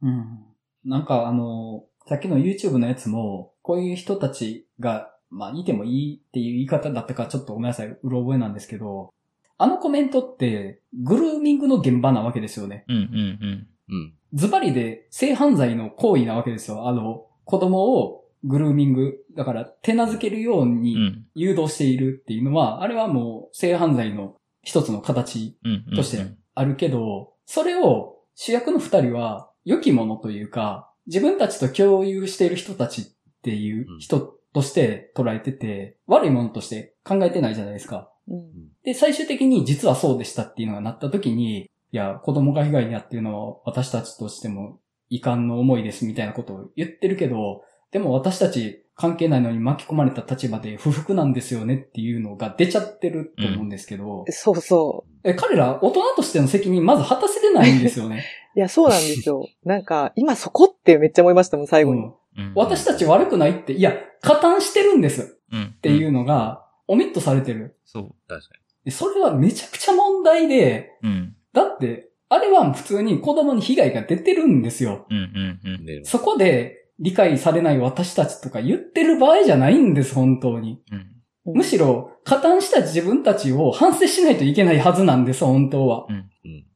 うん。なんかあの、さっきの YouTube のやつも、こういう人たちが、まあ、いてもいいっていう言い方だったかちょっとごめんなさい、うろ覚えなんですけど、あのコメントって、グルーミングの現場なわけですよね。うんうんうん。ズバリで性犯罪の行為なわけですよ。あの、子供をグルーミング、だから手なずけるよううん。うにん。誘導しているっていうのは、あれはもう性犯罪の一つの形うん。うんとしてあるけど、それを主役の二人は良きものというか、自分たちと共有している人たちっていう人として捉えてて、悪いものとして考えてないじゃないですか。うん。で、最終的に実はそうでしたっていうのがなった時に、いや、子供が被害に遭っているのは私たちとしても遺憾の思いですみたいなことを言ってるけど、でも私たち関係ないのに巻き込まれた立場で不服なんですよねっていうのが出ちゃってると思うんですけど、そうそえ彼ら大人としての責任まず果たせてないんですよね。う。いや、そうなんですよ。*laughs* なんか、今そこってめっちゃ思いましたもん、最後に。うんうん。私たち悪くないって、いや、加担してるんですうん。っっていうのが、オミットされてる。そう。確かでそれはめちゃくちゃ問題で、うん。だって、あれは普通に子供に被害が出てるんですよ。うんうんうんに。。ねそこで理解されない私たちとか言ってる場合じゃないんです、本当に。うん。うんむしろ、加担した自分たちを反省しないといけないはずなんです、本当は。うん。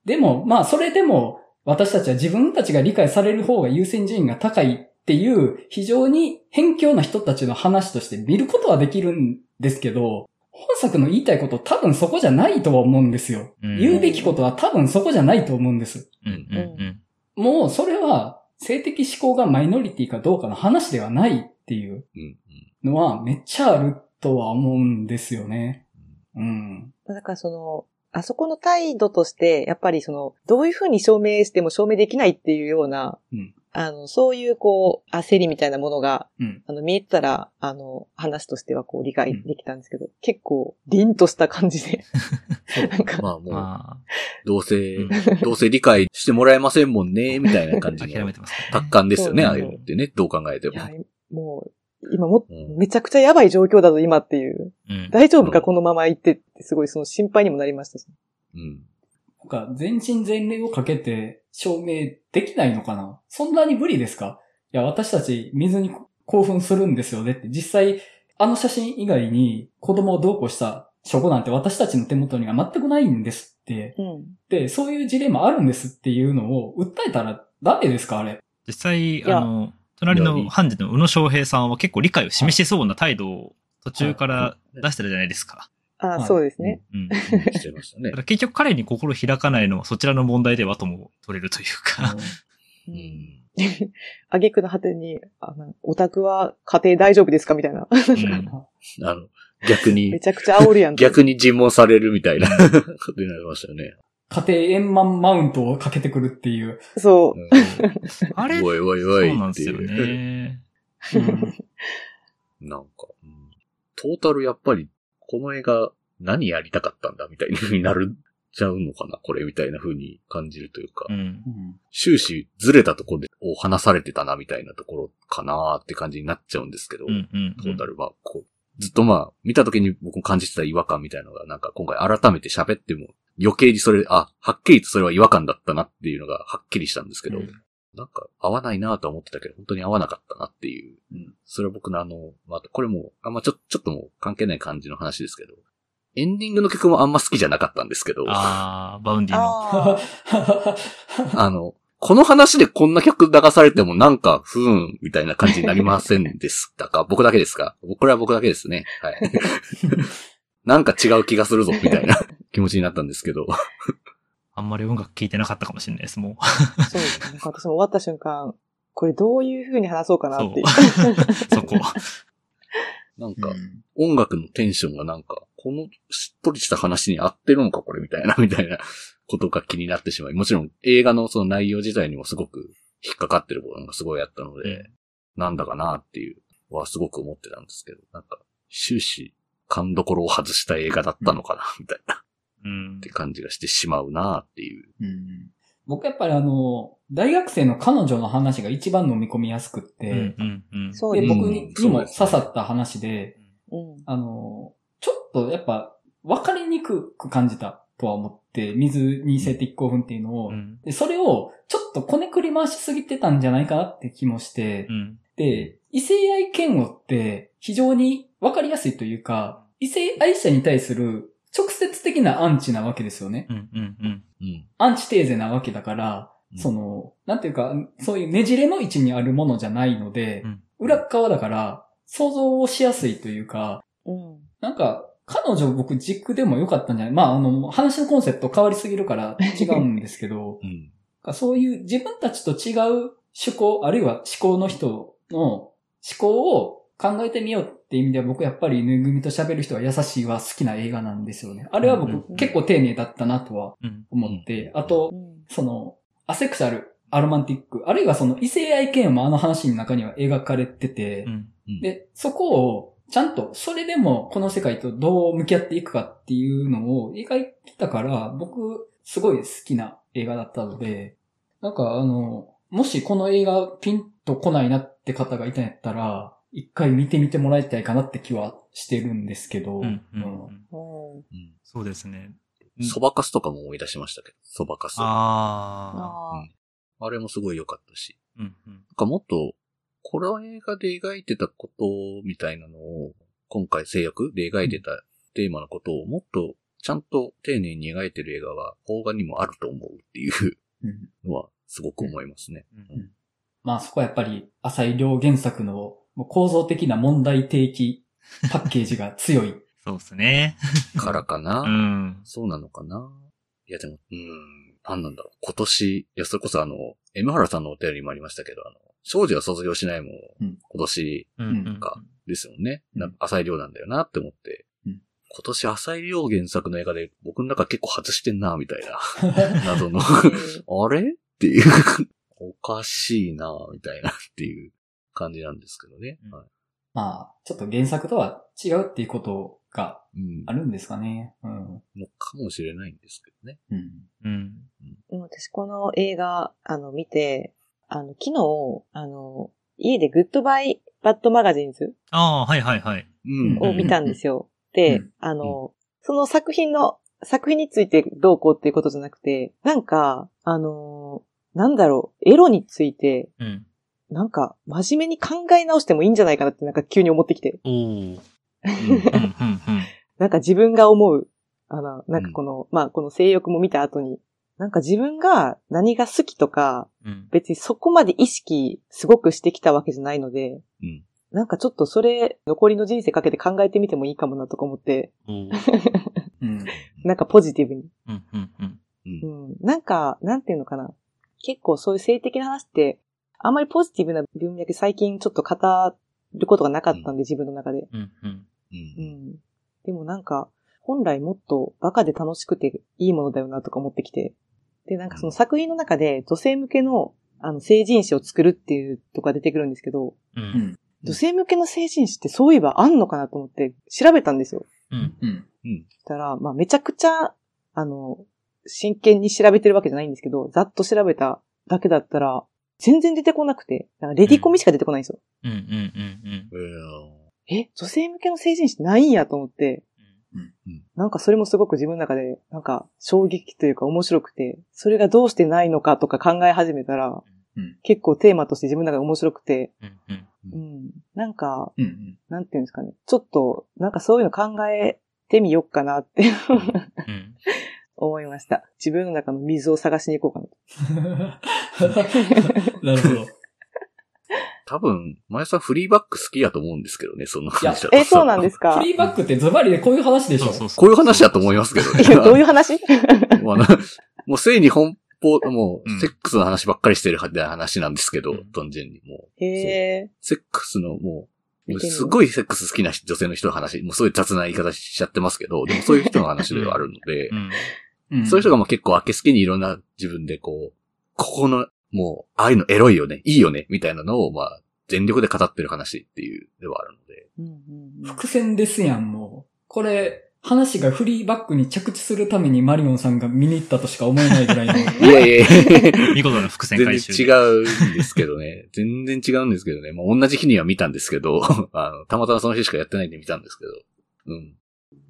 でも、まあ、それでも、私たちは自分たちが理解される方が優先順位が高いっていう、非常に偏境な人たちの話として見ることはできるんですけど、本作の言いたいこと多分そこじゃないとは思うんですよ。うん言うべきことは多分そこじゃないと思うんです。うんうんもう、それは、性的思考がマイノリティかどうかの話ではないっていううん。のはめっちゃあるっとは思うんですよね。うん。だからその、あそこの態度として、やっぱりその、どういうふうに証明しても証明できないっていうような、うんあの、そういうこう、焦りみたいなものが、うん。あの、見えてたら、あの、話としてはこう理解できたんですけど、結構、凛とした感じで、なんか、まあもう、まどうせうん、どうせ理解してもらえませんもんね、*laughs* みたいな感あ、じの諦めてますね。達観ですよね、ああいうのってね、どう考えても。もう、今も、うんめちゃくちゃやばい状況だぞ、今っていう。うん。大丈夫か、うんこのまま行ってって、すごいその心配にもなりましたし。うん。なんか、全身全霊をかけて証明できないのかな？そんなに無理ですか？いや、私たち水に興奮するんですよねって、実際、あの写真以外に子供をどうこうした証拠なんて私たちの手元には全くないんですって。うん。で、そういう事例もあるんですっていうのを訴えたらダメですか？あれ。実際、やあの、隣の判事の宇野昌平さんは結構理解を示しそうな態度を途中から出してたじゃないですか。あ、はいそうですね。うん。してましたね *laughs* だか。ら結局彼に心開かないのはそちらの問題ではとも取れるというか。ううんん。*laughs* あげくの果てに、あの、オタクは家庭大丈夫ですかみたいな。うんあの、逆に *laughs* め、ちゃくちゃ煽るやん。逆に尋問されるみたいなことになりましたよね。家庭円満マウントをかけてくるっていう。そうう。んあれおいおいそおいうなんですよっていう。ね。なんか、うんトータルやっぱり、この映画何やりたかったんだみたいな風になる *laughs* ちゃうのかなこれみたいな風に感じるというか、うん。うん終始ずれたところでを話されてたなみたいなところかなって感じになっちゃうんですけど、うん。うん。トータルは、こう、ずっとまあ、見た時に僕も感じてた違和感みたいなのが、なんか今回改めて喋っても、余計にそれ、あ、はっきりとそれは違和感だったなっていうのがはっきりしたんですけど、うんなんか合わないなとは思ってたけど、本当に合わなかったなっていう。うんそれは僕のあの、またこれも、あんまちょ、ちょっともう関係ない感じの話ですけど、エンディングの曲もあんま好きじゃなかったんですけど、ああー、 Vaundy の。ああ。の、この話でこんな曲流されてもなんか、ふーん、みたいな感じになりませんでしたか？*laughs* 僕だけですか？これは僕だけですね。はい。*laughs* なんか違う気がするぞ、みたいな気持ちになったんですけど。あんまり音楽聴いてなかったかもしれないです、もそうですね。私も終わった瞬間、これどういう風に話そうかなっていう。う。*laughs* そこ。なんか、うん音楽のテンションがなんか、このしっとりした話に合ってるのかこれみたいな、みたいなことが気になってしまい、もちろん映画のその内容自体にもすごく引っかかってることがすごいあったので、なんだかなっていうはすごく思ってたんですけど、なんか、終始勘どころを外した映画だったのかな、みたいな、うんって。感じがしてしまうなっていう。うん僕やっぱりあの、大学生の彼女の話が一番飲み込みやすくって、うん。うん。うん。で、そうですね。僕ににも刺さった話で、うん。あの、ちょっとやっぱ分かりにくく感じたとは思って、水に性的興奮っていうのを、うん。でそれをちょっとこねくり回しすぎてたんじゃないかなって気もしてう、ん。で、異性愛嫌悪って非常に分かりやすいというか、異性愛者に対する直接的なアンチなわけですよね。うん。うん。うん。うん。アンチテーゼなわけだから、うんその、なんていうか、そういうねじれの位置にあるものじゃないので、うん裏っ側だから、想像をしやすいというか、うん。なんか、彼女僕軸でも良かったんじゃない？まあ、あの、話のコンセプト変わりすぎるから違うんですけど、*laughs* うん。そういう自分たちと違う趣向、あるいは思考の人の思考を考えてみようって意味では僕やっぱりぬいぐみと喋る人は優しいは好きな映画なんですよね。あれは僕、結構丁寧だったなとはうん。思って、あとう、ん。その、アセクシャル、アロマンティック、あるいはその異性愛嫌悪もあの話の中には描かれてて、で、そこを、ちゃんと、それでもこの世界とどう向き合っていくかっていうのを描いてたから、僕、すごい好きな映画だったので、なんかあの、もしこの映画ピンと来ないなって方がいたんやったら、一回見てみてもらいたいかなって気はしてるんですけど、うん。うん。うんうんうんそうですね。そばかすとかも思い出しましたけど、そばかす。ああうんあれもすごい良かったし。ー。うん。うん。なんかもっと、この映画で描いてたことみたいなのを、今回制約で描いてたテーマのことをもっとちゃんと丁寧に描いてる映画は邦画にもあると思うっていううんのはすごく思いますね。うんまあそこはやっぱり浅井亮原作のもう構造的な問題提起パッケージが強い。*laughs* そうですね。からかな、*laughs* うん。そうなのかな？いやでも、うーん、なんなんだろう。今年、いや、それこそあの、M 原さんのお便りにもありましたけど、あの、庄司は卒業しないもん、うん今年うんうんかですもんね。うんなんか浅井亮なんだよなって思って。うん今年浅井亮原作の映画で僕の中結構外してんな、みたいな。*laughs* 謎の。あれ？っていう。おかしいな、みたいなっていう感じなんですけどね。うんはまあ、ちょっと原作とは違うっていうことがい。うん。あるんですかね。うん。のかもしれないんですけどね。うん。うん。でも私この映画、あの、見て、あの、昨日、あの、家でグッドバイバッドマガジンズああ、はいはいはい。うん。を見たんですよ。で、うんあの、その作品の、作品についてどうこうっていうことじゃなくて、なんか、あのなんだろう、エロについて、うん。なんか、真面目に考え直してもいいんじゃないかなってなんか急に思ってきて。*laughs* なんか自分が思う、あの、なんかこの、まあこの性欲も見た後に、なんか自分が何が好きとか、うん。別にそこまで意識すごくしてきたわけじゃないので、うん。なんかちょっとそれ、残りの人生かけて考えてみてもいいかもなとか思って。*laughs* なんかポジティブに。うん、うん、うん。うんうん。なんか、なんていうのかな。結構そういう性的な話って、あんまりポジティブな文脈最近ちょっと語ることがなかったんで、自分の中で。うん、うん。う。うんん。でもなんか、本来もっとバカで楽しくていいものだよなとか思ってきて。で、なんかその作品の中で女性向けの、あの、成人誌を作るっていうとか出てくるんですけど、う。うんん。女性向けの成人誌ってそういえばあんのかなと思って調べたんですよ。うん。うん。そしたら、まあめちゃくちゃ、あの、真剣に調べてるわけじゃないんですけど、ざっと調べただけだったら、全然出てこなくて、なんかレディコミしか出てこないんですよ。うん、うん、うん。えーえ、女性向けの成人誌ないんやと思って、うんなんかそれもすごく自分の中で、なんか衝撃というか面白くて、それがどうしてないのかとか考え始めたら、うん結構テーマとして自分の中で面白くて、うん、うん。うん。なんか、うん。なんていうんですかね。ちょっと、なんかそういうの考えてみよっかなってうん。*laughs* 思いました。自分の中の水を探しに行こうかなと。*laughs* なるほど。*laughs* 多分、前さんフリーバック好きやと思うんですけどね、その話だと。え、そうなんですか？フリーバックってズバリでこういう話でしょ？そうそうそう。こういう話だと思いますけどね。いや、どういう話？*laughs* もうもう性に奔放、もうセックスの話ばっかりしてる話なんですけど、うん単純にもう。へえ。セックスのもうすごいセックス好きな女性の人の話、もうそういう雑な言い方しちゃってますけど、でもそういう人の話ではあるのでう、ん。うんそういう人がもう結構明けすけにいろんな自分でこう、ここの、もう、ああいうのエロいよね、いいよね、みたいなのを、まあ、全力で語ってる話っていうではあるので。うんうんうん伏線ですやん、もう。これ、話がフリーバックに着地するためにマリオンさんが見に行ったとしか思えないぐらいの。*laughs* いやいやいや *laughs* 見事な伏線全回収。然違うんですけどね。全然違うんですけどね。まあ、同じ日には見たんですけど、*laughs* あの、たまたまその日しかやってないんで見たんですけど。うん。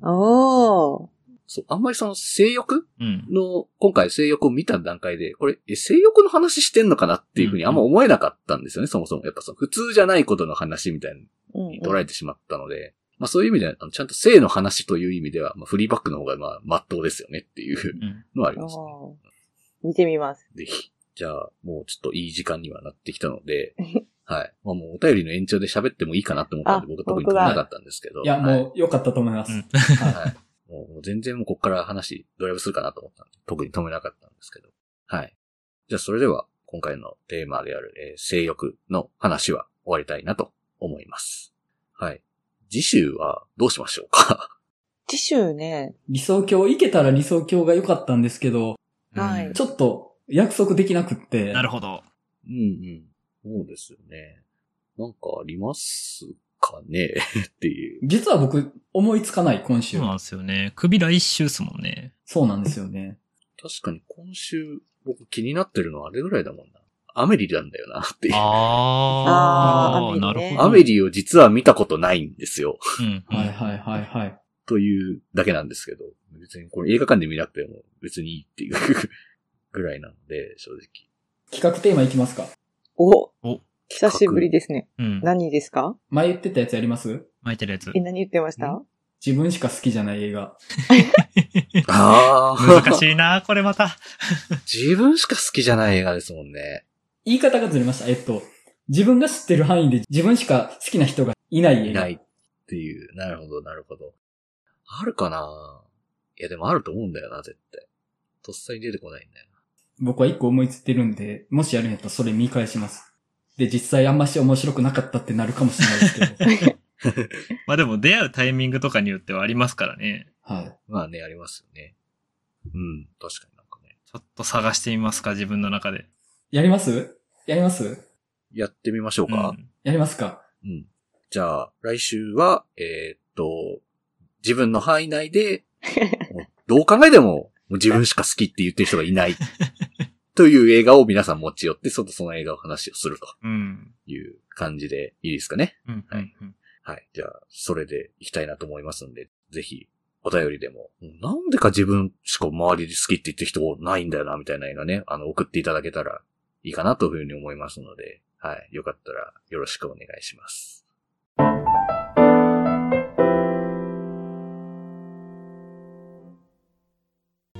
おー。そう、あんまりその性欲？うん。の、今回性欲を見た段階で、これ、え性欲の話してんのかなっていうふうにあんま思えなかったんですよね、そもそも。やっぱその普通じゃないことの話みたいうんに捉えてしまったので、まあそういう意味では、あのちゃんと性の話という意味では、まあフリーバックの方がまあ、まっとうですよねっていううん。のはありますね。おー見てみます。ぜひ。じゃあ、もうちょっといい時間にはなってきたので、*laughs* はい。まあもうお便りの延長で喋ってもいいかなと思ったんで、あ僕は特に本当だ止めなかったんですけど。いや、はいもう良かったと思います。うんはいはい。もう全然もうこっから話ドライブするかなと思ったんで、特に止めなかったんですけど。はい。じゃあそれでは、今回のテーマである、えー性欲の話は終わりたいなと思います。はい。次週はどうしましょうか？次週ね、理想郷行けたら理想郷が良かったんですけど、はいちょっと約束できなくって。なるほど。うんうん。そうですよね。なんかあります？かねっていう。実は僕、思いつかない、今週そう。なんですよね。首来週っすもんね。そうなんですよね。確かに今週僕気になってるのはあれぐらいだもんな。アメリなんだよなっていう。あー、あーアメリねなるほど。アメリを実は見たことないんですよ。うん。はいはいはいはい。というだけなんですけど、別にこれ映画館で見なくても別にいいっていうぐらいなので、正直。企画テーマいきますかおお久しぶりですね。うん。何ですか？前言ってたやつやります？巻いてるやつえ、。何言ってました？自分しか好きじゃない映画。*laughs* あ難しいな、これまた。自分しか好きじゃない映画ですもんね。言い方がずれました。えっと、自分が知ってる範囲で自分しか好きな人がいない映画。いないっていう。なるほど、なるほど。あるかな？いや、でもあると思うんだよな、絶対。とっさに出てこないんだよ僕は一個思いついてるんで、もしやるんやったらそれ見返します。で、実際あんまし面白くなかったってなるかもしれないですけど。*laughs* まあでも出会うタイミングとかによってはありますからね。はい。まあね、ありますよね。うん、確かになんかね。ちょっと探してみますか、自分の中で。やります？やります？やってみましょうか。うんやりますかうん。じゃあ、来週は、えーっと、自分の範囲内で、*laughs* どう考えても、もう自分しか好きって言ってる人がいない。という映画を皆さん持ち寄って、そのその映画の話をするとうん。いう感じでいいですかね。うん。はいうんはい。じゃあ、それでいきたいなと思いますんで、ぜひ、お便りでも、なんでか自分しか周りで好きって言ってる人ないんだよな、みたいな映画ね、あの、送っていただけたらいいかなというふうに思いますので、はい。よかったらよろしくお願いします。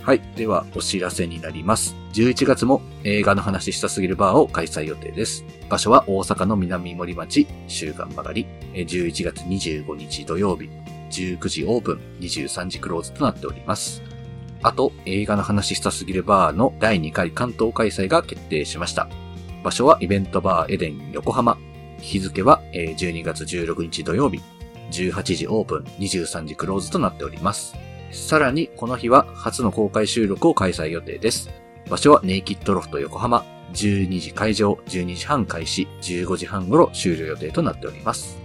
はい。では、お知らせになります。11月も映画の話したすぎるバーを開催予定です。場所は大阪の南森町、週刊曲がり、11月25日土曜日、19時オープン、23時クローズとなっております。あと、映画の話したすぎるバーの第2回関東開催が決定しました。場所はイベントバーエデン横浜。日付は12月16日土曜日、18時オープン、23時クローズとなっております。さらに、この日は初の公開収録を開催予定です。場所はネイキッドロフト横浜。12時会場、12時半開始、15時半頃終了予定となっております。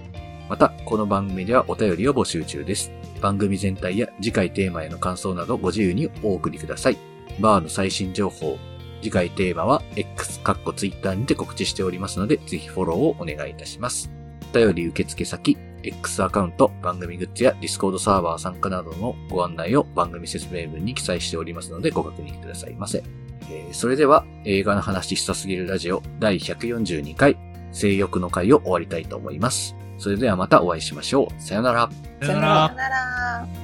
また、この番組ではお便りを募集中です。番組全体や次回テーマへの感想などご自由にお送りください。バーの最新情報、次回テーマは X、カッコ Twitter にて告知しておりますので、ぜひフォローをお願いいたします。お便り受付先、X アカウント、番組グッズや Discord サーバー参加などのご案内を番組説明文に記載しておりますのでご確認くださいませ。えーそれでは映画の話したすぎるラジオ第142回性欲の回を終わりたいと思います。それではまたお会いしましょう。さよなら。さよなら。さよなら。